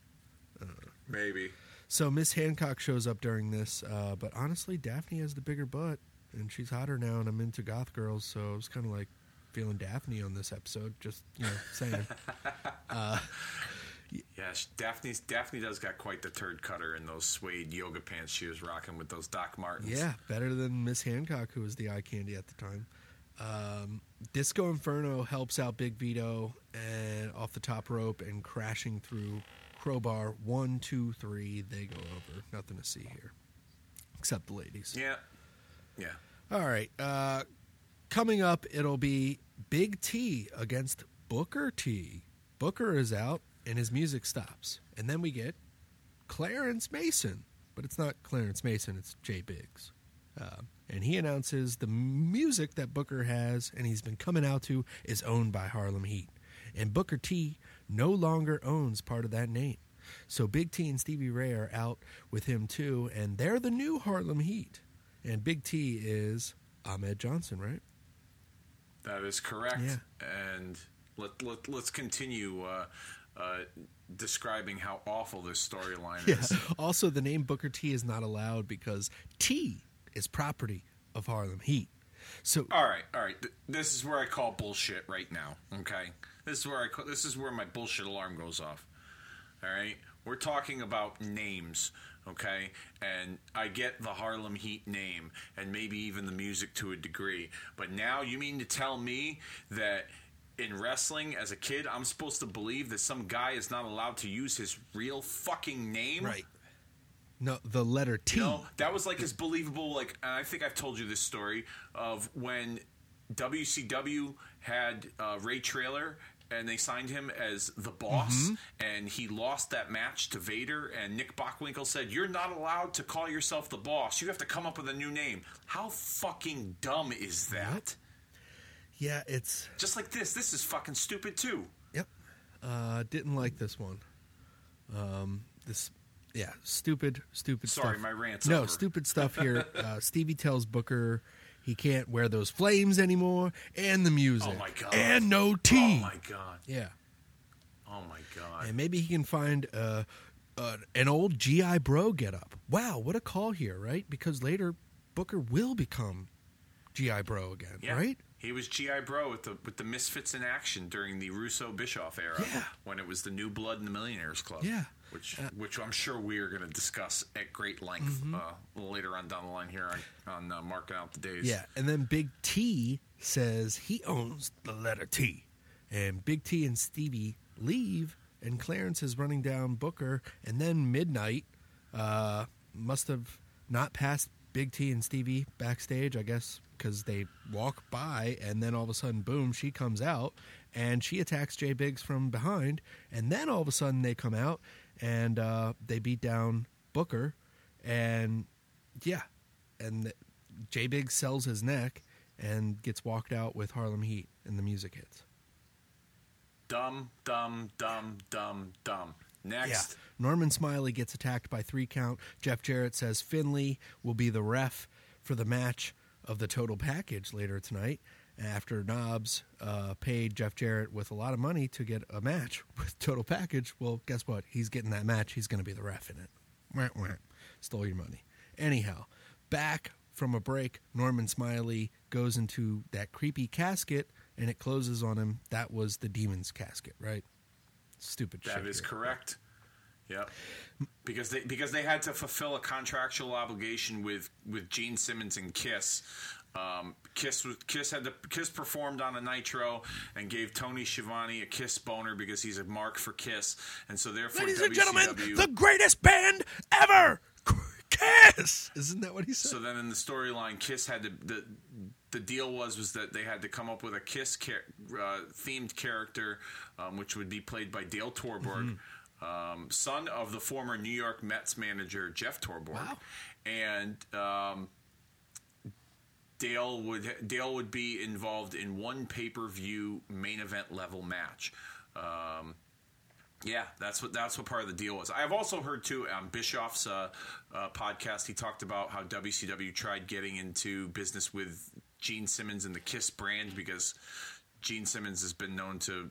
Maybe. So Miss Hancock shows up during this, uh, but honestly, Daphne has the bigger butt, and she's hotter now, and I'm into goth girls, so I was kind of like feeling Daphne on this episode. Just you know, saying. Yeah, sh- Daphne's Daphne does got quite the turd cutter in those suede yoga pants she was rocking with those Doc Martens. Yeah, better than Miss Hancock, who was the eye candy at the time. Um, Disco Inferno helps out Big Vito and off the top rope and crashing through crowbar. One, two, three. They go over. Nothing to see here, except the ladies. yeah, yeah. All right. Uh, coming up, it'll be Big T against Booker T. Booker is out and his music stops. And then we get Clarence Mason. But it's not Clarence Mason, it's Jay Biggs. Uh, and he announces the music that Booker has and he's been coming out to is owned by Harlem Heat. And Booker T no longer owns part of that name. So Big T and Stevie Ray are out with him too, and they're the new Harlem Heat. And Big T is Ahmed Johnson, right? That is correct. Yeah. And let, let let's continue uh, uh, describing how awful this storyline is. Also, the name Booker T is not allowed because T is property of Harlem Heat. So All right, all right. This is where I call bullshit right now. Okay, this is where I call, this is where my bullshit alarm goes off. All right, we're talking about names. okay? And I get the Harlem Heat name and maybe even the music to a degree. But now you mean to tell me that in wrestling as a kid, I'm supposed to believe that some guy is not allowed to use his real fucking name? Right. No, the letter T. No, that was like as believable. Like and I think I've told you this story of when WCW had uh, Ray Traylor and they signed him as the boss, and he lost that match to Vader. And Nick Bockwinkel said, "You're not allowed to call yourself the boss. You have to come up with a new name." How fucking dumb is that? Yeah, it's Just like this, this is fucking stupid too. Yep. Uh, didn't like this one. Um, this, yeah, stupid, stupid Sorry, stuff. my rant's no, over. stupid stuff here. uh, Stevie tells Booker he can't wear those flames anymore, and the music. Oh my god! And no tea. Oh my god! Yeah, Oh my god! and maybe he can find uh, uh, an old GI Bro get up. Wow, what a call here, right? Because later Booker will become GI Bro again, Yeah. right? He was GI Bro with the with the Misfits in action during the Russo Bischoff era, Yeah. when it was the New Blood and the Millionaires Club. Yeah. Which which I'm sure we are going to discuss at great length Mm-hmm. uh, later on down the line here on on uh, marking out the days. Yeah, and then Big T says he owns the letter T. And Big T and Stevie leave, and Clarence is running down Booker, and then Midnight uh, must have not passed Big T and Stevie backstage, I guess, because they walk by, and then all of a sudden, boom, she comes out, and she attacks Jay Biggs from behind, and then all of a sudden they come out, and uh, they beat down Booker, and yeah, and J Big sells his neck and gets walked out with Harlem Heat, and the music hits. dumb, dumb, dumb, dumb, dumb. Next, Norman Smiley gets attacked by three count. Jeff Jarrett says Finlay will be the ref for the match of the total package later tonight. After Knobbs uh, paid Jeff Jarrett with a lot of money to get a match with total package, well, guess what? He's getting that match. He's going to be the ref in it. Wah, wah. Stole your money. Anyhow, back from a break, Norman Smiley goes into that creepy casket and it closes on him. That was the demon's casket, right? Stupid shit. that is here. correct. Yep. Because they because they had to fulfill a contractual obligation with with Gene Simmons and Kiss. Um, Kiss Kiss had to, Kiss performed on a Nitro and gave Tony Schiavone a Kiss boner because he's a mark for Kiss, and so therefore Ladies WCW. and gentlemen, the greatest band ever, Kiss. Isn't that what he said? So then in the storyline, Kiss had to the the deal was was that they had to come up with a Kiss char- uh, themed character, um, which would be played by Dale Torborg, um, son of the former New York Mets manager Jeff Torborg, Wow. and. Um, Dale would Dale would be involved in one pay per view main event level match. Um, yeah, that's what that's what part of the deal was. I've also heard too on Bischoff's uh, uh, podcast. He talked about how WCW tried getting into business with Gene Simmons and the Kiss brand because Gene Simmons has been known to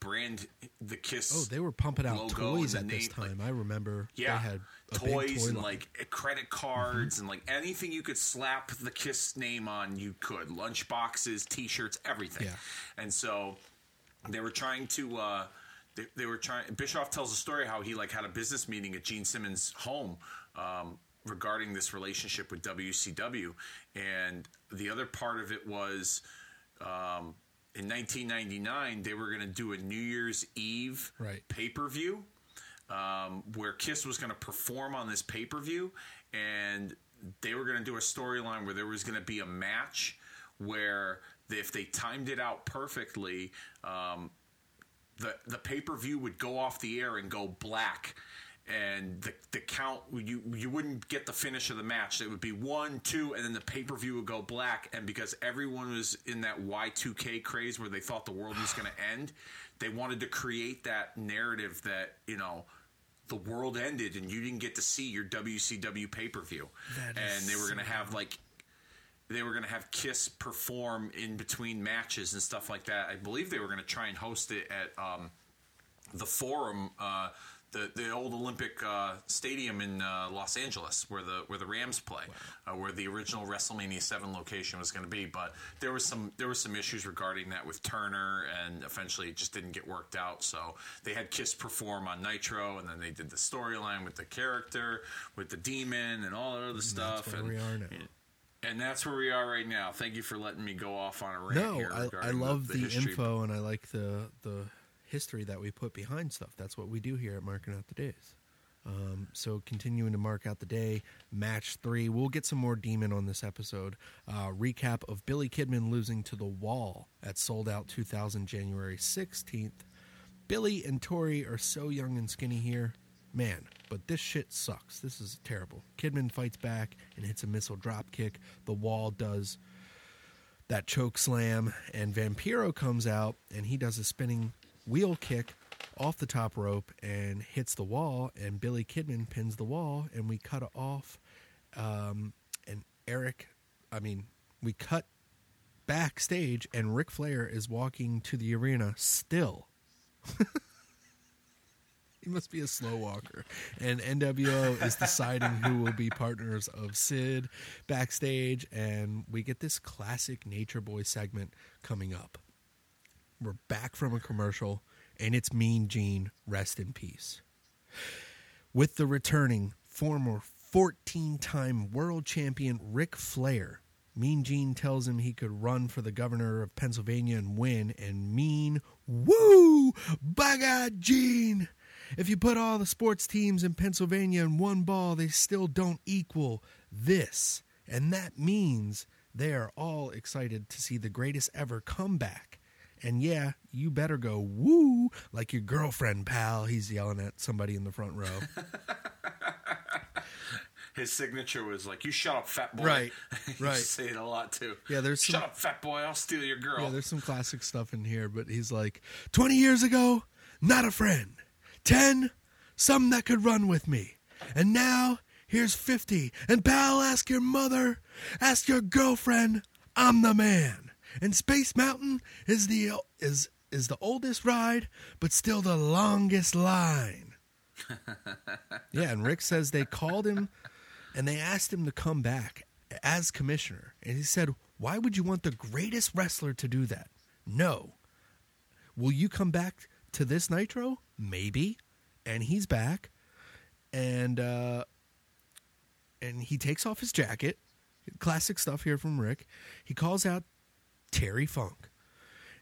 brand the Kiss. oh, they were pumping out logo toys at this time. I remember yeah, they had toys toy and line. like credit cards and like anything you could slap the Kiss name on, you could. Lunch boxes, T-shirts, everything. Yeah. And so they were trying to. Uh, they, they were trying. Bischoff tells a story how he like had a business meeting at Gene Simmons' home. Um, regarding this relationship with WCW, and the other part of it was um, in 1999 they were going to do a New Year's Eve Right. pay per view um, where Kiss was going to perform on this pay per view, and they were going to do a storyline where there was going to be a match where if they timed it out perfectly, um, the the pay per view would go off the air and go black. And the, the count you you wouldn't get the finish of the match. It would be one, two, and then the pay per view would go black. And because everyone was in that Y two K craze where they thought the world was going to end, they wanted to create that narrative that you know the world ended and you didn't get to see your WCW pay per view, and they were going to have like they were going to have Kiss perform in between matches and stuff like that. I believe they were going to try and host it at um, the Forum, uh, the, the old Olympic uh, Stadium in uh, Los Angeles, where the where the Rams play, uh, where the original WrestleMania Seven location was going to be. But there was some there was some issues regarding that with Turner, and eventually it just didn't get worked out. So they had Kiss perform on Nitro, and then they did the storyline with the character, with the demon, and all that other stuff. where and, we are now. And that's where we are right now. Thank you for letting me go off on a rant No, here. I, I love the, history. info and I like the the history that we put behind stuff. That's what we do here at Marking Out the Days. Um, so continuing to mark out the day, match three. We'll get some more demon on this episode. Uh, recap of Billy Kidman losing to the Wall at Sold Out 2000 January 16th. Billy and Tori are so young and skinny here. Man, but this shit sucks. This is terrible. Kidman fights back and hits a missile drop kick. The Wall does that choke slam, and Vampiro comes out and he does a spinning wheel kick off the top rope and hits the wall, and Billy Kidman pins the wall, and we cut off. Um, and Eric, I mean, we cut backstage, and Ric Flair is walking to the arena still. He must be a slow walker. And NWO is deciding who will be partners of Sid backstage. And we get this classic Nature Boy segment coming up. We're back from a commercial, and it's Mean Gene, rest in peace. With the returning former 14 time world champion Ric Flair, Mean Gene tells him he could run for the governor of Pennsylvania and win. And Mean, woo! By God, Gene! If you put all the sports teams in Pennsylvania in one ball, they still don't equal this. And that means they are all excited to see the greatest ever comeback. And yeah, you better go woo like your girlfriend, pal. He's yelling at somebody in the front row. His signature was like, "You shut up, fat boy." Right, He right. used to say it a lot too. Yeah, there's shut some- up, fat boy. I'll steal your girl. Yeah, there's some classic stuff in here, but he's like, 20 years ago, not a friend. 10, some that could run with me. And now, here's 50. And pal, ask your mother, ask your girlfriend, I'm the man. And Space Mountain is the is is the oldest ride, but still the longest line. yeah, and Ric says they called him and they asked him to come back as commissioner. And he said, Why would you want the greatest wrestler to do that? No. Will you come back to this Nitro? Maybe. And he's back. And uh and he takes off his jacket. Classic stuff here from Ric. He calls out Terry Funk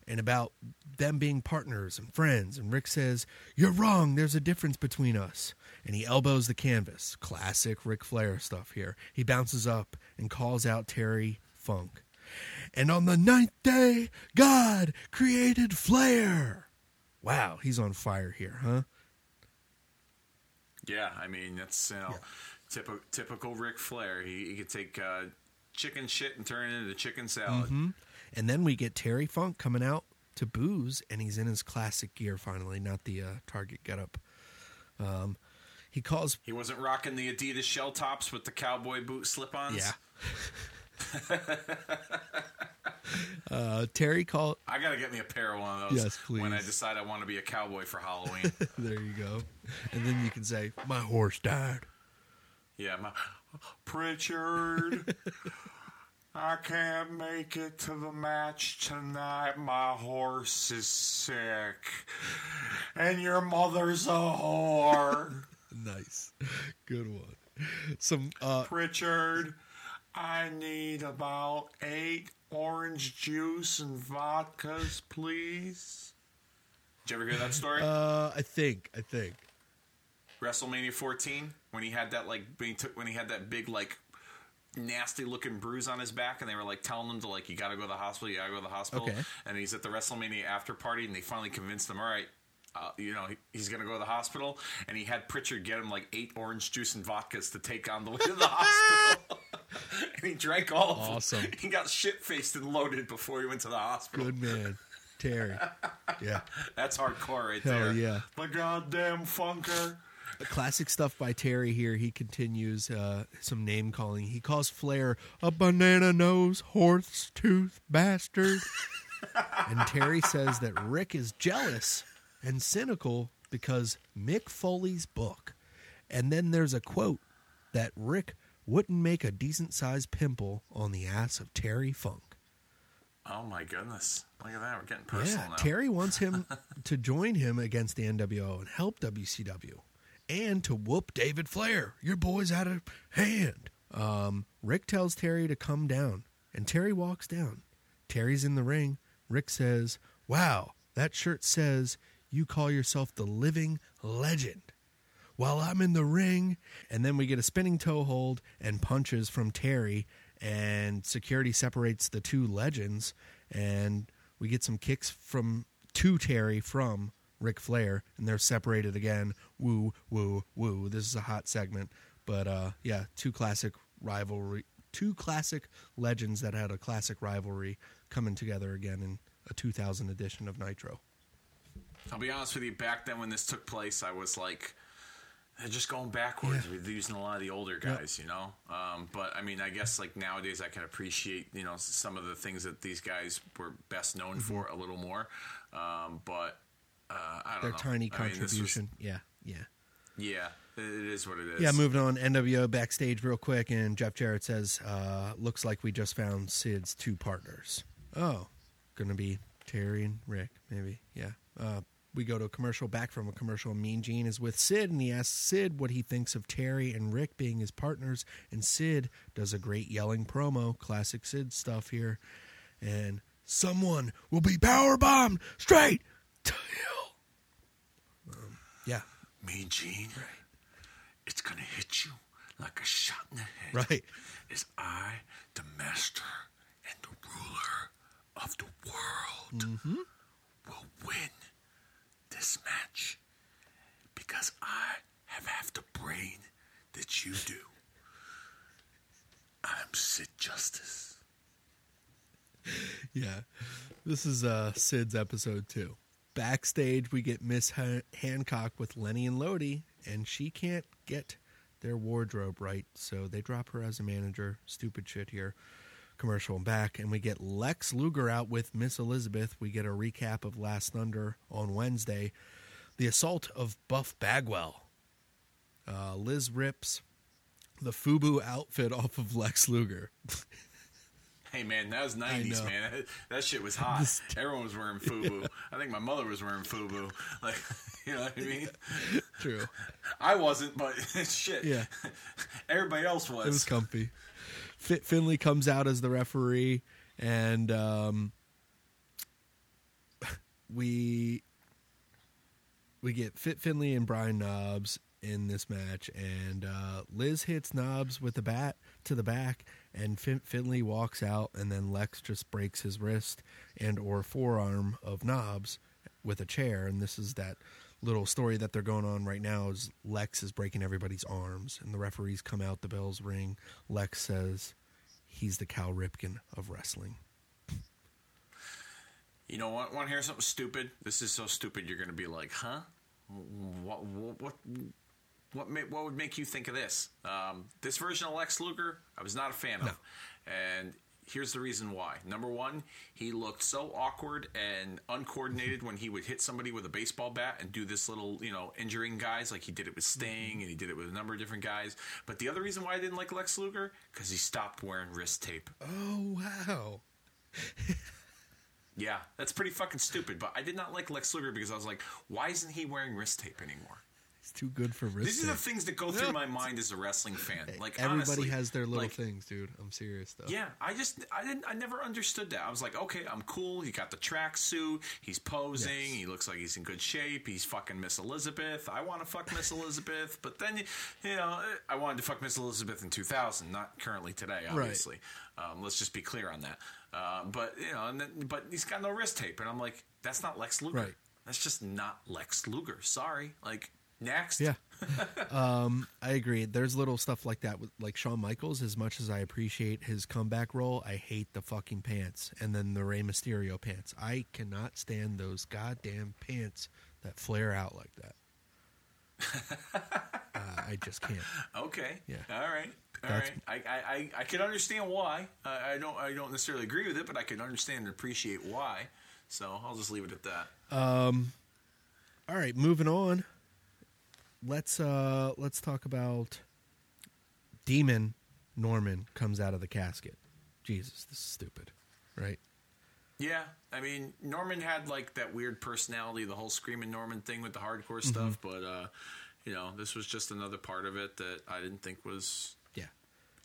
and about them being partners and friends. And Ric says, You're wrong. There's a difference between us. And he elbows the canvas. Classic Ric Flair stuff here. He bounces up and calls out Terry Funk. And on the ninth day, God created Flair. Wow, he's on fire here, huh? Yeah, I mean that's you know typical typical Ric Flair. He, he could take uh, chicken shit and turn it into chicken salad. Mm-hmm. And then we get Terry Funk coming out to booze, and he's in his classic gear finally, not the uh, Target getup. Um, he calls He wasn't rocking the Adidas shell tops with the cowboy boot slip-ons. Yeah. uh, Terry called. I gotta get me a pair of one of those. Yes, When I decide I want to be a cowboy for Halloween. there you go. And then you can say, "My horse died." yeah, my Prichard. I can't make it to the match tonight. My horse is sick, and your mother's a whore. Nice, good one. Some uh, Prichard, I need about eight orange juice and vodkas, please. Did you ever hear that story? uh, I think, I think. WrestleMania 14 when he had that like when he took when he had that big like nasty looking bruise on his back and they were like telling him to like you got to go to the hospital, you got to go to the hospital. Okay. And he's at the WrestleMania after party and they finally convinced him, all right. Uh, you know he, he's gonna go to the hospital, and he had Prichard get him like eight orange juice and vodkas to take on the way to the hospital, and he drank all of Awesome. them. He got shit faced and loaded before he went to the hospital. Good man, Terry. Yeah, That's hardcore right Hell there. yeah. the goddamn funker. Classic stuff by Terry here. He continues uh, some name calling. He calls Flair a banana nose, horse tooth bastard. and Terry says that Ric is jealous and cynical because Mick Foley's book. And then there's a quote that Ric wouldn't make a decent sized pimple on the ass of Terry Funk. Oh my goodness! Look at that. We're getting personal yeah, now. Terry wants him to join him against the NWO and help WCW, and to whoop David Flair. Your boy's out of hand. Um, Ric tells Terry to come down, and Terry walks down. Terry's in the ring. Ric says, "Wow, that shirt says you call yourself the living legend." While I'm in the ring, and then we get a spinning toe hold and punches from Terry, and security separates the two legends, and we get some kicks from to Terry from Ric Flair, and they're separated again. Woo, woo, woo. This is a hot segment, but uh, yeah, two classic rivalry, two classic legends that had a classic rivalry coming together again in a 2000 edition of Nitro. I'll be honest with you. Back then, when this took place, I was like, just going backwards Yeah. with using a lot of the older guys, you know. Um, but I mean, I guess like nowadays, I can appreciate you know some of the things that these guys were best known Mm-hmm. for a little more. Um, but uh, I don't Their know. tiny I mean, was- contribution. yeah, yeah. yeah, it is what it is. Yeah, moving on. NWO backstage real quick, and Jeff Jarrett says, uh, "Looks like we just found Sid's two partners. Oh, gonna be Terry and Ric, maybe. Yeah. Uh, we go to a commercial. Back from a commercial. Mean Gene is with Sid, and he asks Sid what he thinks of Terry and Ric being his partners. And Sid does a great yelling promo, classic Sid stuff here. And someone will be power bombed straight to hell. Me, Gene. It's gonna hit you like a shot in the head. right. Is I the master and the ruler of the world hmm will win this match because I have half the brain that you do. I'm Sid Justice. Yeah. This is uh, Sid's episode two. Backstage, we get Miss Han- Hancock with Lenny and Lodi, and she can't get their wardrobe right, so they drop her as a manager. Stupid shit here. Commercial and back, and we get Lex Luger out with Miss Elizabeth. We get a recap of Last Thunder on Wednesday. The assault of Buff Bagwell. Uh, Liz rips the FUBU outfit off of Lex Luger. Hey man, that was nineties man. That, that shit was hot. Everyone was wearing FUBU. I think my mother was wearing FUBU. Like, you know what I mean? True. I wasn't, but shit. Yeah. Everybody else was. It was comfy. Fit Finlay comes out as the referee, and um, we we get Fit Finlay and Brian Knobbs in this match, and uh, Liz hits Knobbs with the bat to the back, and Fit Finlay walks out, and then Lex just breaks his wrist and or forearm of Knobbs with a chair, and this is that little story that they're going on right now is Lex is breaking everybody's arms, and the referees come out, the bells ring. Lex says he's the Cal Ripken of wrestling. You know what? Want to hear something stupid? This is so stupid. You're going to be like, huh? What? What? What? What, ma- what would make you think of this? Um, this version of Lex Luger, I was not a fan of, and here's the reason why. Number one, he looked so awkward and uncoordinated when he would hit somebody with a baseball bat and do this little, you know, injuring guys like he did it with Sting and he did it with a number of different guys. But the other reason why I didn't like Lex Luger because he stopped wearing wrist tape. Oh wow! Yeah, that's pretty fucking stupid. But I did not like Lex Luger because I was like, why isn't he wearing wrist tape anymore? It's too good for wrist. These are the things that go through my mind as a wrestling fan. Like Everybody honestly, has their little like, things, dude. I'm serious though. Yeah, I just I didn't I never understood that. I was like, okay, I'm cool. He got the tracksuit. He's posing. Yes. He looks like he's in good shape. He's fucking Miss Elizabeth. I want to fuck Miss Elizabeth, but then you know I wanted to fuck Miss Elizabeth in 2000, not currently today, obviously. Um, let's just be clear on that. Uh, but you know, and then, but he's got no wrist tape, and I'm like, that's not Lex Luger. Right. That's just not Lex Luger. Sorry. Like next. Yeah. um, I agree. There's little stuff like that with like Shawn Michaels. As much as I appreciate his comeback role, I hate the fucking pants and then the Rey Mysterio pants. I cannot stand those goddamn pants that flare out like that. uh, I just can't. Okay. Yeah. All right. All That's- right. I, I, I, I can understand why. I, I don't I don't necessarily agree with it, but I can understand and appreciate why. So I'll just leave it at that. Um. All right, moving on. Let's uh let's talk about Demon Norman comes out of the casket. Jesus, this is stupid, right? Yeah, I mean Norman had like that weird personality, the whole screaming Norman thing with the hardcore stuff, but uh, you know, this was just another part of it that I didn't think was Yeah.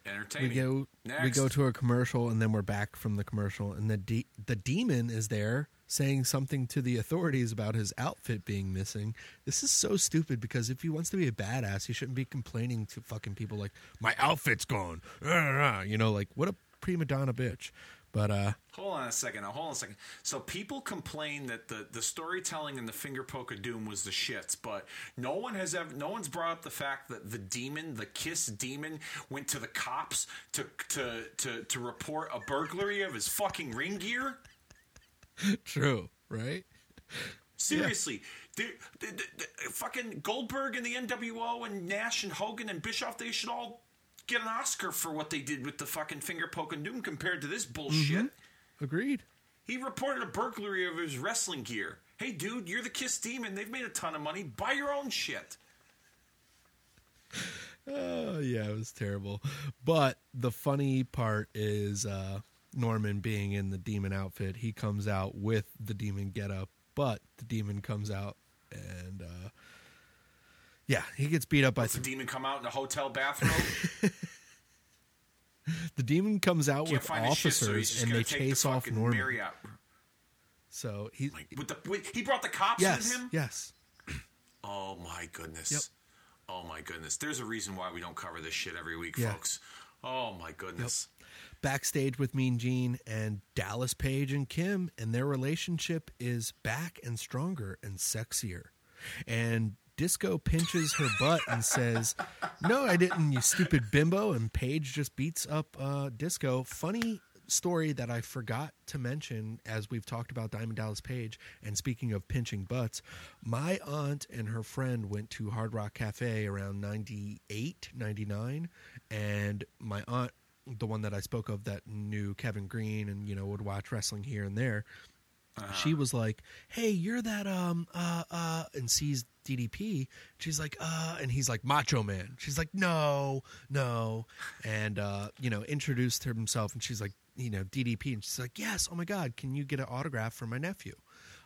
entertaining. We go Next. we go to a commercial and then we're back from the commercial and the de- the demon is there saying something to the authorities about his outfit being missing. This is so stupid because if he wants to be a badass, he shouldn't be complaining to fucking people like my outfit's gone. You know, like what a prima donna bitch. But uh Hold on a second. Now, hold on a second. So people complain that the, the storytelling in the Finger Poke of Doom was the shits, but no one has ever, no one's brought up the fact that the demon, the Kiss demon, went to the cops to to to to report a burglary of his fucking ring gear. true, right? Seriously, the, the, the, the- fucking Goldberg and the NWO and Nash and Hogan and Bischoff, they should all get an Oscar for what they did with the fucking Finger Poke and Doom compared to this bullshit. Agreed. He reported a burglary of his wrestling gear. Hey, dude, you're the Kiss Demon. They've made a ton of money. Buy your own shit. Oh yeah, it was terrible. But the funny part is uh, Norman being in the demon outfit. He comes out with the demon getup, but the demon comes out and uh, yeah, he gets beat up by Does the demon come out in a hotel bathroom. the demon comes out Can't with his shit, so officers and they chase the off Norman. Marriott. So he Like, with the, with, he brought the cops yes, with him? yes. Oh, my goodness. Yep. Oh, my goodness. There's a reason why we don't cover this shit every week, Yeah. folks. Oh, my goodness. Backstage with Mean Gene and Dallas Page and Kim, and their relationship is back and stronger and sexier. And Disco pinches her butt and says, "No, I didn't, you stupid bimbo." And Page just beats up uh, Disco. Funny story that I forgot to mention as we've talked about Diamond Dallas Page. And speaking of pinching butts, my aunt and her friend went to Hard Rock Cafe around 98, 99. And my aunt, the one that I spoke of that knew Kevin Greene and, you know, would watch wrestling here and there, she was like, "Hey, you're that um uh uh," and sees DDP. She's like, "Uh," and he's like, "Macho Man." She's like, "No, no," and uh, you know, introduced himself, and she's like, you know, DDP, and she's like, "Yes, oh my God, can you get an autograph for my nephew?"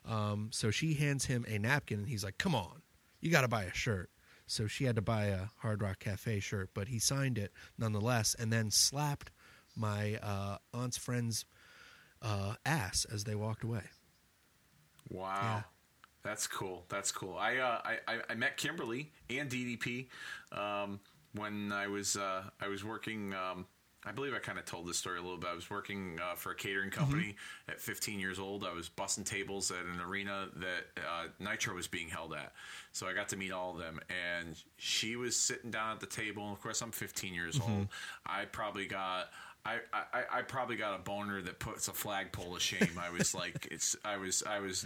Um, so she hands him a napkin, and he's like, "Come on, you got to buy a shirt." So she had to buy a Hard Rock Cafe shirt, but he signed it nonetheless, and then slapped my uh, aunt's friend's uh, ass as they walked away. Wow. Yeah. That's cool. That's cool. I, uh, I, I met Kimberly and DDP um, when I was uh, I was working. Um, I believe I kind of told this story a little bit. I was working uh, for a catering company at 15 years old. I was bussing tables at an arena that uh, Nitro was being held at. So I got to meet all of them. And she was sitting down at the table. And of course, I'm 15 years old. I probably got. I, I, I probably got a boner that puts a flagpole to shame. I was like, it's. I was. I was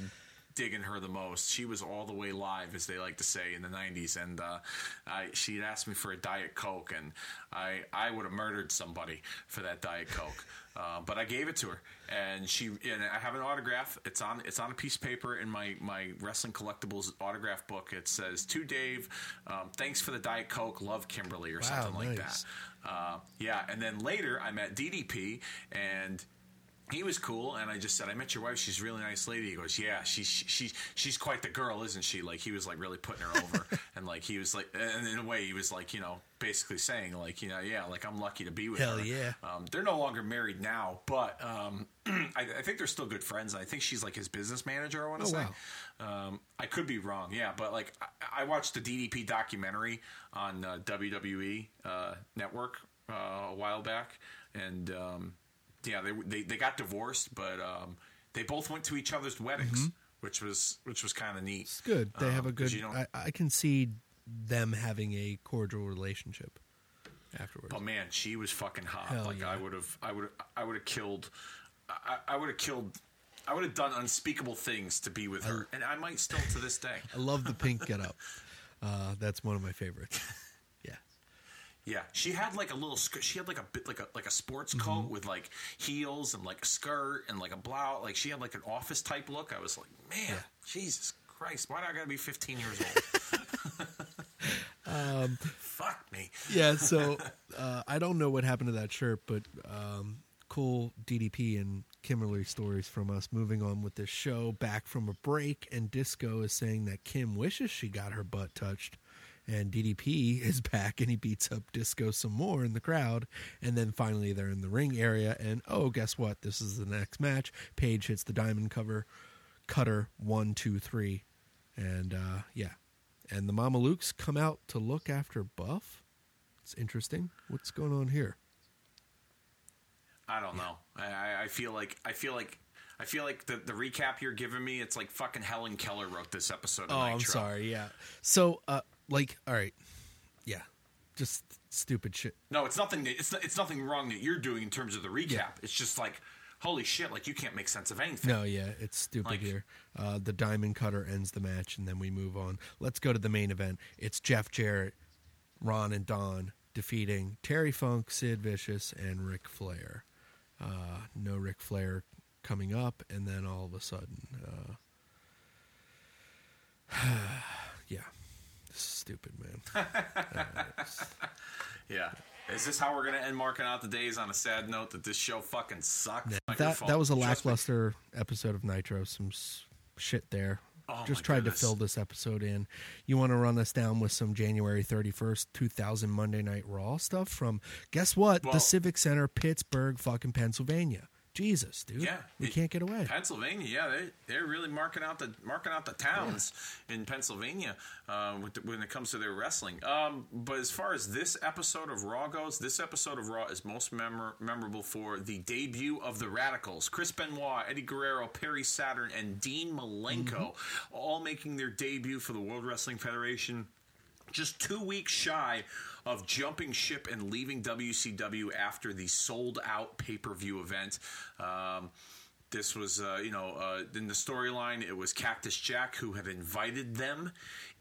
digging her the most. She was all the way live, as they like to say in the '90s, and uh, I, she'd asked me for a diet coke, and I I would have murdered somebody for that diet coke, uh, but I gave it to her, and she and I have an autograph. It's on it's on a piece of paper in my my wrestling collectibles autograph book. It says to Dave, um, thanks for the diet coke, love Kimberly or something like that. Uh, yeah, and then later I met DDP and he was cool, and I just said, "I met your wife. She's a really nice lady." He goes, "Yeah, she's she's she's quite the girl, isn't she?" Like he was like really putting her over, and like he was like, and in a way, he was like, you know, basically saying like, you know, yeah, like I'm lucky to be with Hell her. yeah. Um, they're no longer married now, but um, I, I think they're still good friends. I think she's like his business manager. I want to Oh, say. wow. Um, I could be wrong, yeah, but like I, I watched the DDP documentary on uh, WWE uh, Network uh, a while back, and um, yeah, they, they they got divorced, but um, they both went to each other's weddings, which was which was kind of neat. It's good. They have a Um, good. you don't- I, I can see them having a cordial relationship afterwards. But man, she was fucking hot. Hell like yeah. I would have, I would, I would have killed, I, I would have killed, I would have done unspeakable things to be with her, and I might still to this day. I love the pink get up. Uh, that's one of my favorites. Yeah. Yeah, she had like a little skirt. She had like a bit like a like a sports Mm-hmm. coat with like heels and like a skirt and like a blouse. Like she had like an office type look. I was like, man, Jesus Christ, why do I gotta be 15 years old? Um, Fuck me. yeah, so uh, I don't know what happened to that shirt, but um, cool DDP and Kimberly stories from us. Moving on with this show, back from a break, and Disco is saying that Kim wishes she got her butt touched. And DDP is back and he beats up Disco some more in the crowd. And then finally they're in the ring area. And oh, guess what? This is the next match. Page hits the diamond cover, cutter one, two, three. And uh, yeah. And the Mamalukes come out to look after Buff. It's interesting. What's going on here? I don't know. I, I, feel like I feel like I feel like the, the recap you're giving me, it's like fucking Helen Keller wrote this episode. Of Oh, Nitro. I'm sorry. Yeah. So, uh, like, all right. Yeah. Just stupid shit. No, it's nothing. that- It's it's nothing wrong that you're doing in terms of the recap. It's just like holy shit, like you can't make sense of anything. No, yeah, it's stupid Like- here. Uh, the Diamond Cutter ends the match, and then we move on. Let's go to the main event. It's Jeff Jarrett, Ron, and Don defeating Terry Funk, Sid Vicious, and Ric Flair. Uh, no Ric Flair coming up, and then all of a sudden, uh, yeah, this is stupid, man. Uh, yeah. Is this how we're gonna end marking out the days on a sad note that this show fucking sucked? that Microphone- that was a lackluster episode of Nitro. Some s- shit there. Oh, Just tried goodness. to fill this episode in. You want to run us down with some January 31st, 2000 Monday Night Raw stuff from, guess what? Well- the Civic Center, Pittsburgh, fucking Pennsylvania. Jesus, dude. Yeah, We it- can't get away. Pennsylvania, yeah, they they're really marking out the marking out the towns in Pennsylvania uh, with the, when it comes to their wrestling. Um, but as far as this episode of Raw goes, this episode of Raw is most memor- memorable for the debut of the Radicals: Chris Benoit, Eddie Guerrero, Perry Saturn, and Dean Malenko, all making their debut for the World Wrestling Federation just two weeks shy of jumping ship and leaving WCW after the sold out pay per view event. Um, this was, uh, you know, uh, in the storyline, it was Cactus Jack who had invited them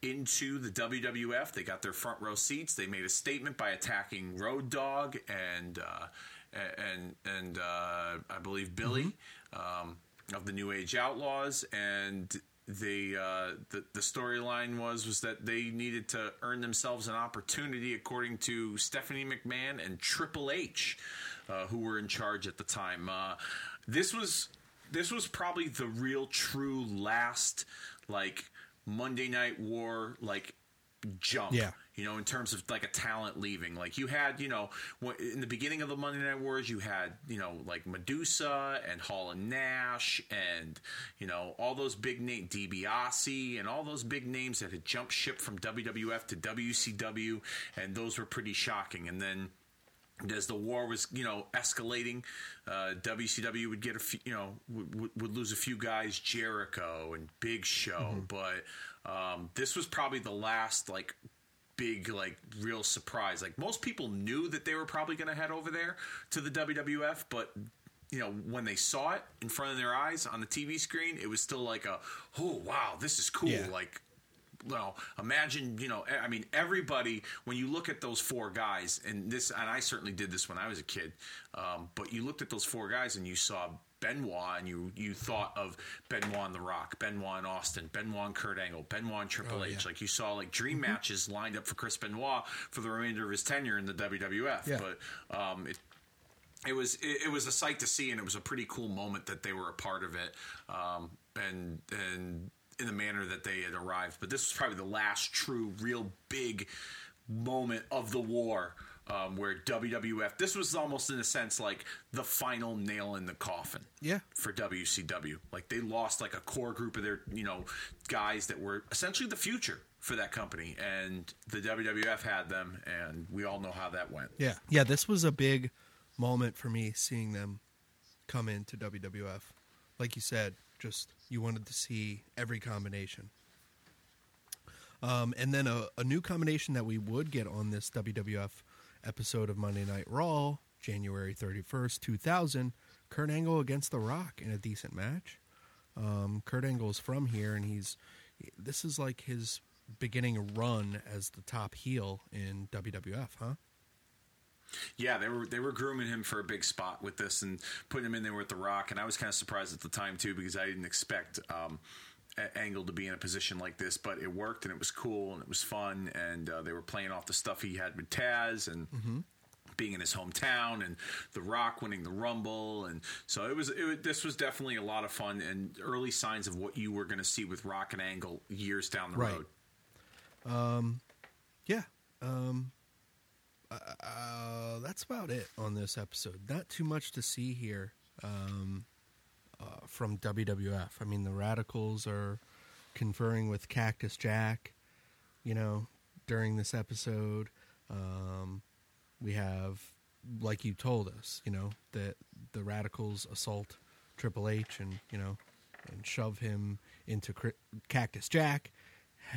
into the WWF. They got their front row seats. They made a statement by attacking Road Dog and uh, and and uh, I believe Billy um, of the New Age Outlaws and the uh, the, the storyline was was that they needed to earn themselves an opportunity, according to Stephanie McMahon and Triple H, uh, who were in charge at the time. Uh, this was this was probably the real, true last like Monday Night War like jump. Yeah. You know, in terms of like a talent leaving, like you had, you know, in the beginning of the Monday Night Wars, you had, you know, like Medusa and Hall and Nash, and you know all those big name DiBiase and all those big names that had jumped ship from WWF to WCW, and those were pretty shocking. And then as the war was, you know, escalating, uh, WCW would get a few, you know, would, would- would lose a few guys, Jericho and Big Show, but um, this was probably the last like big like real surprise. Like most people knew that they were probably going to head over there to the WWF, but you know when they saw it in front of their eyes on the TV screen, it was still like a oh wow, this is cool. Yeah. Like well, imagine, you know, I mean, everybody, when you look at those four guys, and this, and I certainly did this when I was a kid, um, but you looked at those four guys and you saw Benoit and you, you thought of Benoit and The Rock, Benoit and Austin, Benoit and Kurt Angle, Benoit and Triple Oh, H. yeah. Like you saw like dream matches lined up for Chris Benoit for the remainder of his tenure in the WWF. Yeah. But um, it, it was it, it was a sight to see, and it was a pretty cool moment that they were a part of it, um, and and in the manner that they had arrived. But this was probably the last true, real big moment of the war. Um, where WWF, this was almost in a sense like the final nail in the coffin Yeah. for WCW. Like they lost like a core group of their, you know, guys that were essentially the future for that company, and the WWF had them, and we all know how that went. Yeah. Yeah, this was a big moment for me seeing them come into WWF. Like you said, just you wanted to see every combination. Um, and then a, a new combination that we would get on this WWF episode of Monday Night Raw, January 31st, 2000, Kurt Angle against The Rock in a decent match. Um, Kurt Angle is from here, and he's this is like his beginning run as the top heel in WWF, huh? Yeah, they were they were grooming him for a big spot with this and putting him in there with The Rock, and I was kind of surprised at the time too because I didn't expect um, Angle to be in a position like this, but it worked and it was cool and it was fun and uh, they were playing off the stuff he had with Taz and. Being in his hometown and The Rock winning the Rumble, and so it was. It, this was definitely a lot of fun and early signs of what you were going to see with Rock and Angle years down the Right. road. Yeah. Um, uh, uh, that's about it on this episode. Not too much to see here um, uh, from WWF. I mean, the Radicals are conferring with Cactus Jack, you know, during this episode. Um, we have, like you told us, you know, that the Radicals assault Triple H and, you know, and shove him into Cactus Jack,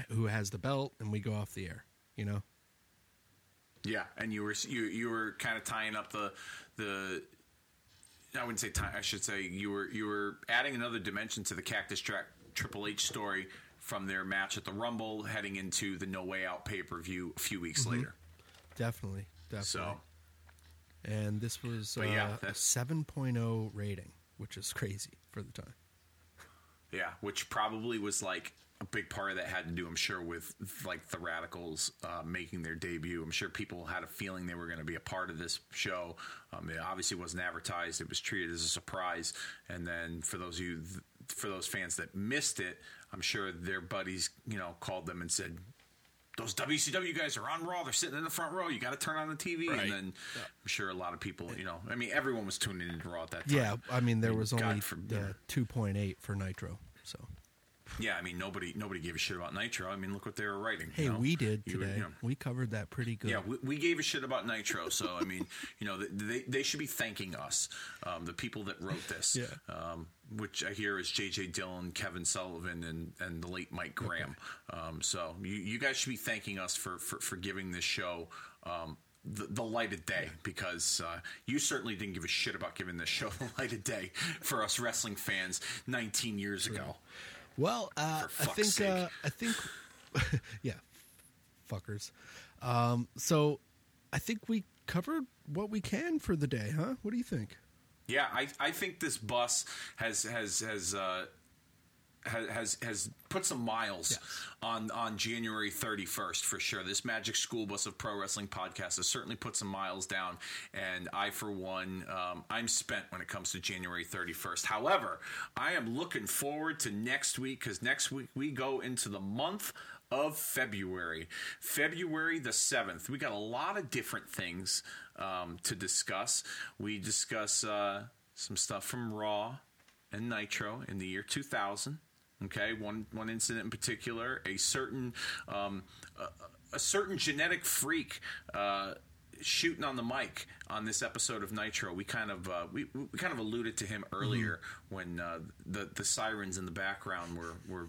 who has the belt, and we go off the air, you know? Yeah, and you were you you were kind of tying up the the. I wouldn't say tie. I should say you were you were adding another dimension to the Cactus Jack Triple H story from their match at the Rumble, heading into the No Way Out pay per view a few weeks later. Definitely, definitely. So and this was uh, yeah, a that's- 7.0 rating, which is crazy for the time. yeah, which probably was like a big part of that had to do, I'm sure, with like the Radicals uh, making their debut. I'm sure people had a feeling they were going to be a part of this show. Um, it obviously wasn't advertised; it was treated as a surprise. And then for those of you, for those fans that missed it, I'm sure their buddies, you know, called them and said. Those WCW guys are on Raw. They're sitting in the front row. You got to turn on the TV, Right. and then I'm sure a lot of people, you know, I mean, everyone was tuning into Raw at that time. Yeah, I mean, there was God only forbid. uh, 2.8 for Nitro. Yeah, I mean nobody nobody gave a shit about Nitro. I mean look what they were writing. hey, you know? we did You today. you know, We covered that pretty good. yeah, we, we gave a shit about Nitro. So I mean, you know, they they should be thanking us, um, the people that wrote this. Yeah. Um, which I hear is J.J. Dillon, Kevin Sullivan, and, and the late Mike Graham. Um, so you, you guys should be thanking us for for, for giving this show. Um, the, the light of day because uh, you certainly didn't give a shit about giving this show the light of day for us wrestling fans 19 years ago. Well, uh, For I think sake. uh, I think yeah, fuckers. Um, so I think we covered what we can for the day, huh? What do you think? Yeah, I, I think this bus has has has uh, has has put some miles Yes. on on January 31st for sure. This Magic School Bus of Pro Wrestling podcast has certainly put some miles down, and I for one, um, I'm spent when it comes to January 31st. However, I am looking forward to next week because next week we go into the month of February. February the 7th. We got a lot of different things um, to discuss. We discuss uh, some stuff from Raw and Nitro in the year 2000. Okay, one one incident in particular, a certain um, a, a certain genetic freak. Uh, shooting on the mic on this episode of Nitro, we kind of uh, we, we kind of alluded to him earlier when uh, the the sirens in the background were were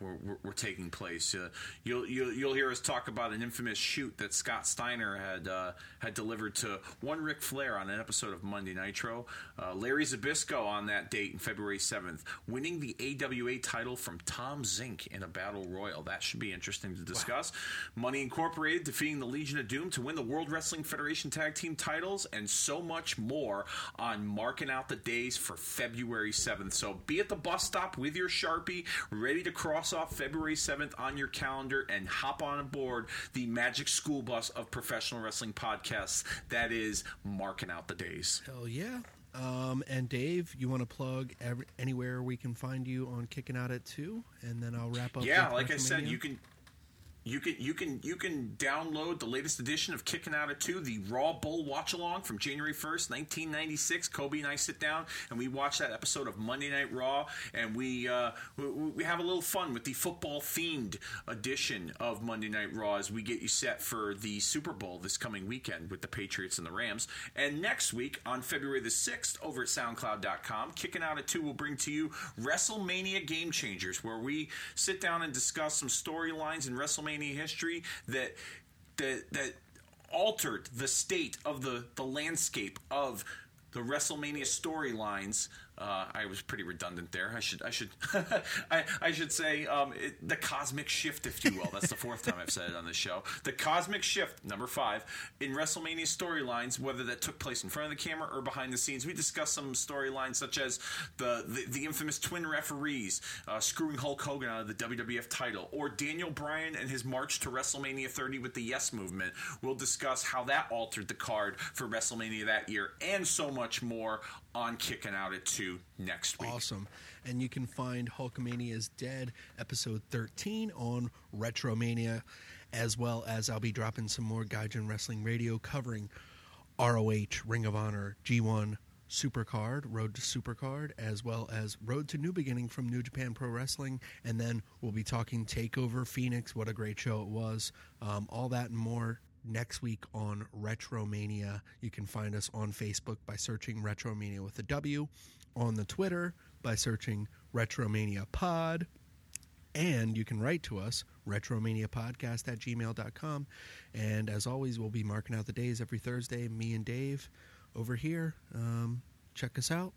were, were, were taking place. Uh, you'll, you'll you'll hear us talk about an infamous shoot that Scott Steiner had uh, had delivered to one Ric Flair on an episode of Monday Nitro. Uh, Larry Zbyszko on that date in February seventh, winning the AWA title from Tom Zenk in a battle royal. That should be interesting to discuss. Money Incorporated defeating the Legion of Doom to win the World Wrestling Federation tag team titles, and so much more on marking out the days for February 7th. So be at the bus stop with your Sharpie, ready to cross off February 7th on your calendar and hop on board the Magic School Bus of Professional Wrestling podcasts. That is marking out the days. Hell yeah. Um, and Dave, you want to plug every, anywhere we can find you on Kicking Out at 2? And then I'll wrap up. Yeah, like I said, you can you can you can you can download the latest edition of Kicking Out at Two, the Raw Bowl watch along from January first, nineteen ninety six. Kobe and I sit down and we watch that episode of Monday Night Raw, and we uh, we, we have a little fun with the football themed edition of Monday Night Raw as we get you set for the Super Bowl this coming weekend with the Patriots and the Rams. And next week on February the sixth, over at SoundCloud.com, Kicking Out at Two will bring to you WrestleMania Game Changers, where we sit down and discuss some storylines in WrestleMania history that that that altered the state of the the landscape of the WrestleMania storylines Uh, I was pretty redundant there. I should I should I, I should say um, it, the cosmic shift, if you will. That's the fourth time I've said it on this show. The cosmic shift, number five, in WrestleMania storylines, whether that took place in front of the camera or behind the scenes. We discussed some storylines such as the the, the infamous twin referees uh, screwing Hulk Hogan out of the WWF title, or Daniel Bryan and his march to WrestleMania 30 with the Yes Movement. We'll discuss how that altered the card for WrestleMania that year, and so much more on Kicking Out at 2 next week. Awesome. And you can find Hulkamania Dead, episode 13 on Retromania, as well as I'll be dropping some more Gaijin Wrestling Radio covering ROH, Ring of Honor, G1, Supercard, Road to Supercard, as well as Road to New Beginning from New Japan Pro Wrestling. And then we'll be talking Takeover Phoenix. What a great show it was. Um, all that and more next week on Retromania. You can find us on Facebook by searching Retromania with a W, on the Twitter by searching Retromania Pod. And you can write to us, retromaniapodcast at gmail.com. And as always, we'll be marking out the days every Thursday, me and Dave over here. Um, check us out.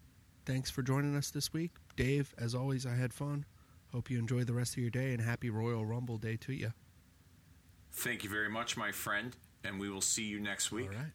Thanks for joining us this week. Dave, as always, I had fun. Hope you enjoy the rest of your day and happy Royal Rumble Day to you. Thank you very much, my friend, and we will see you next week. All right.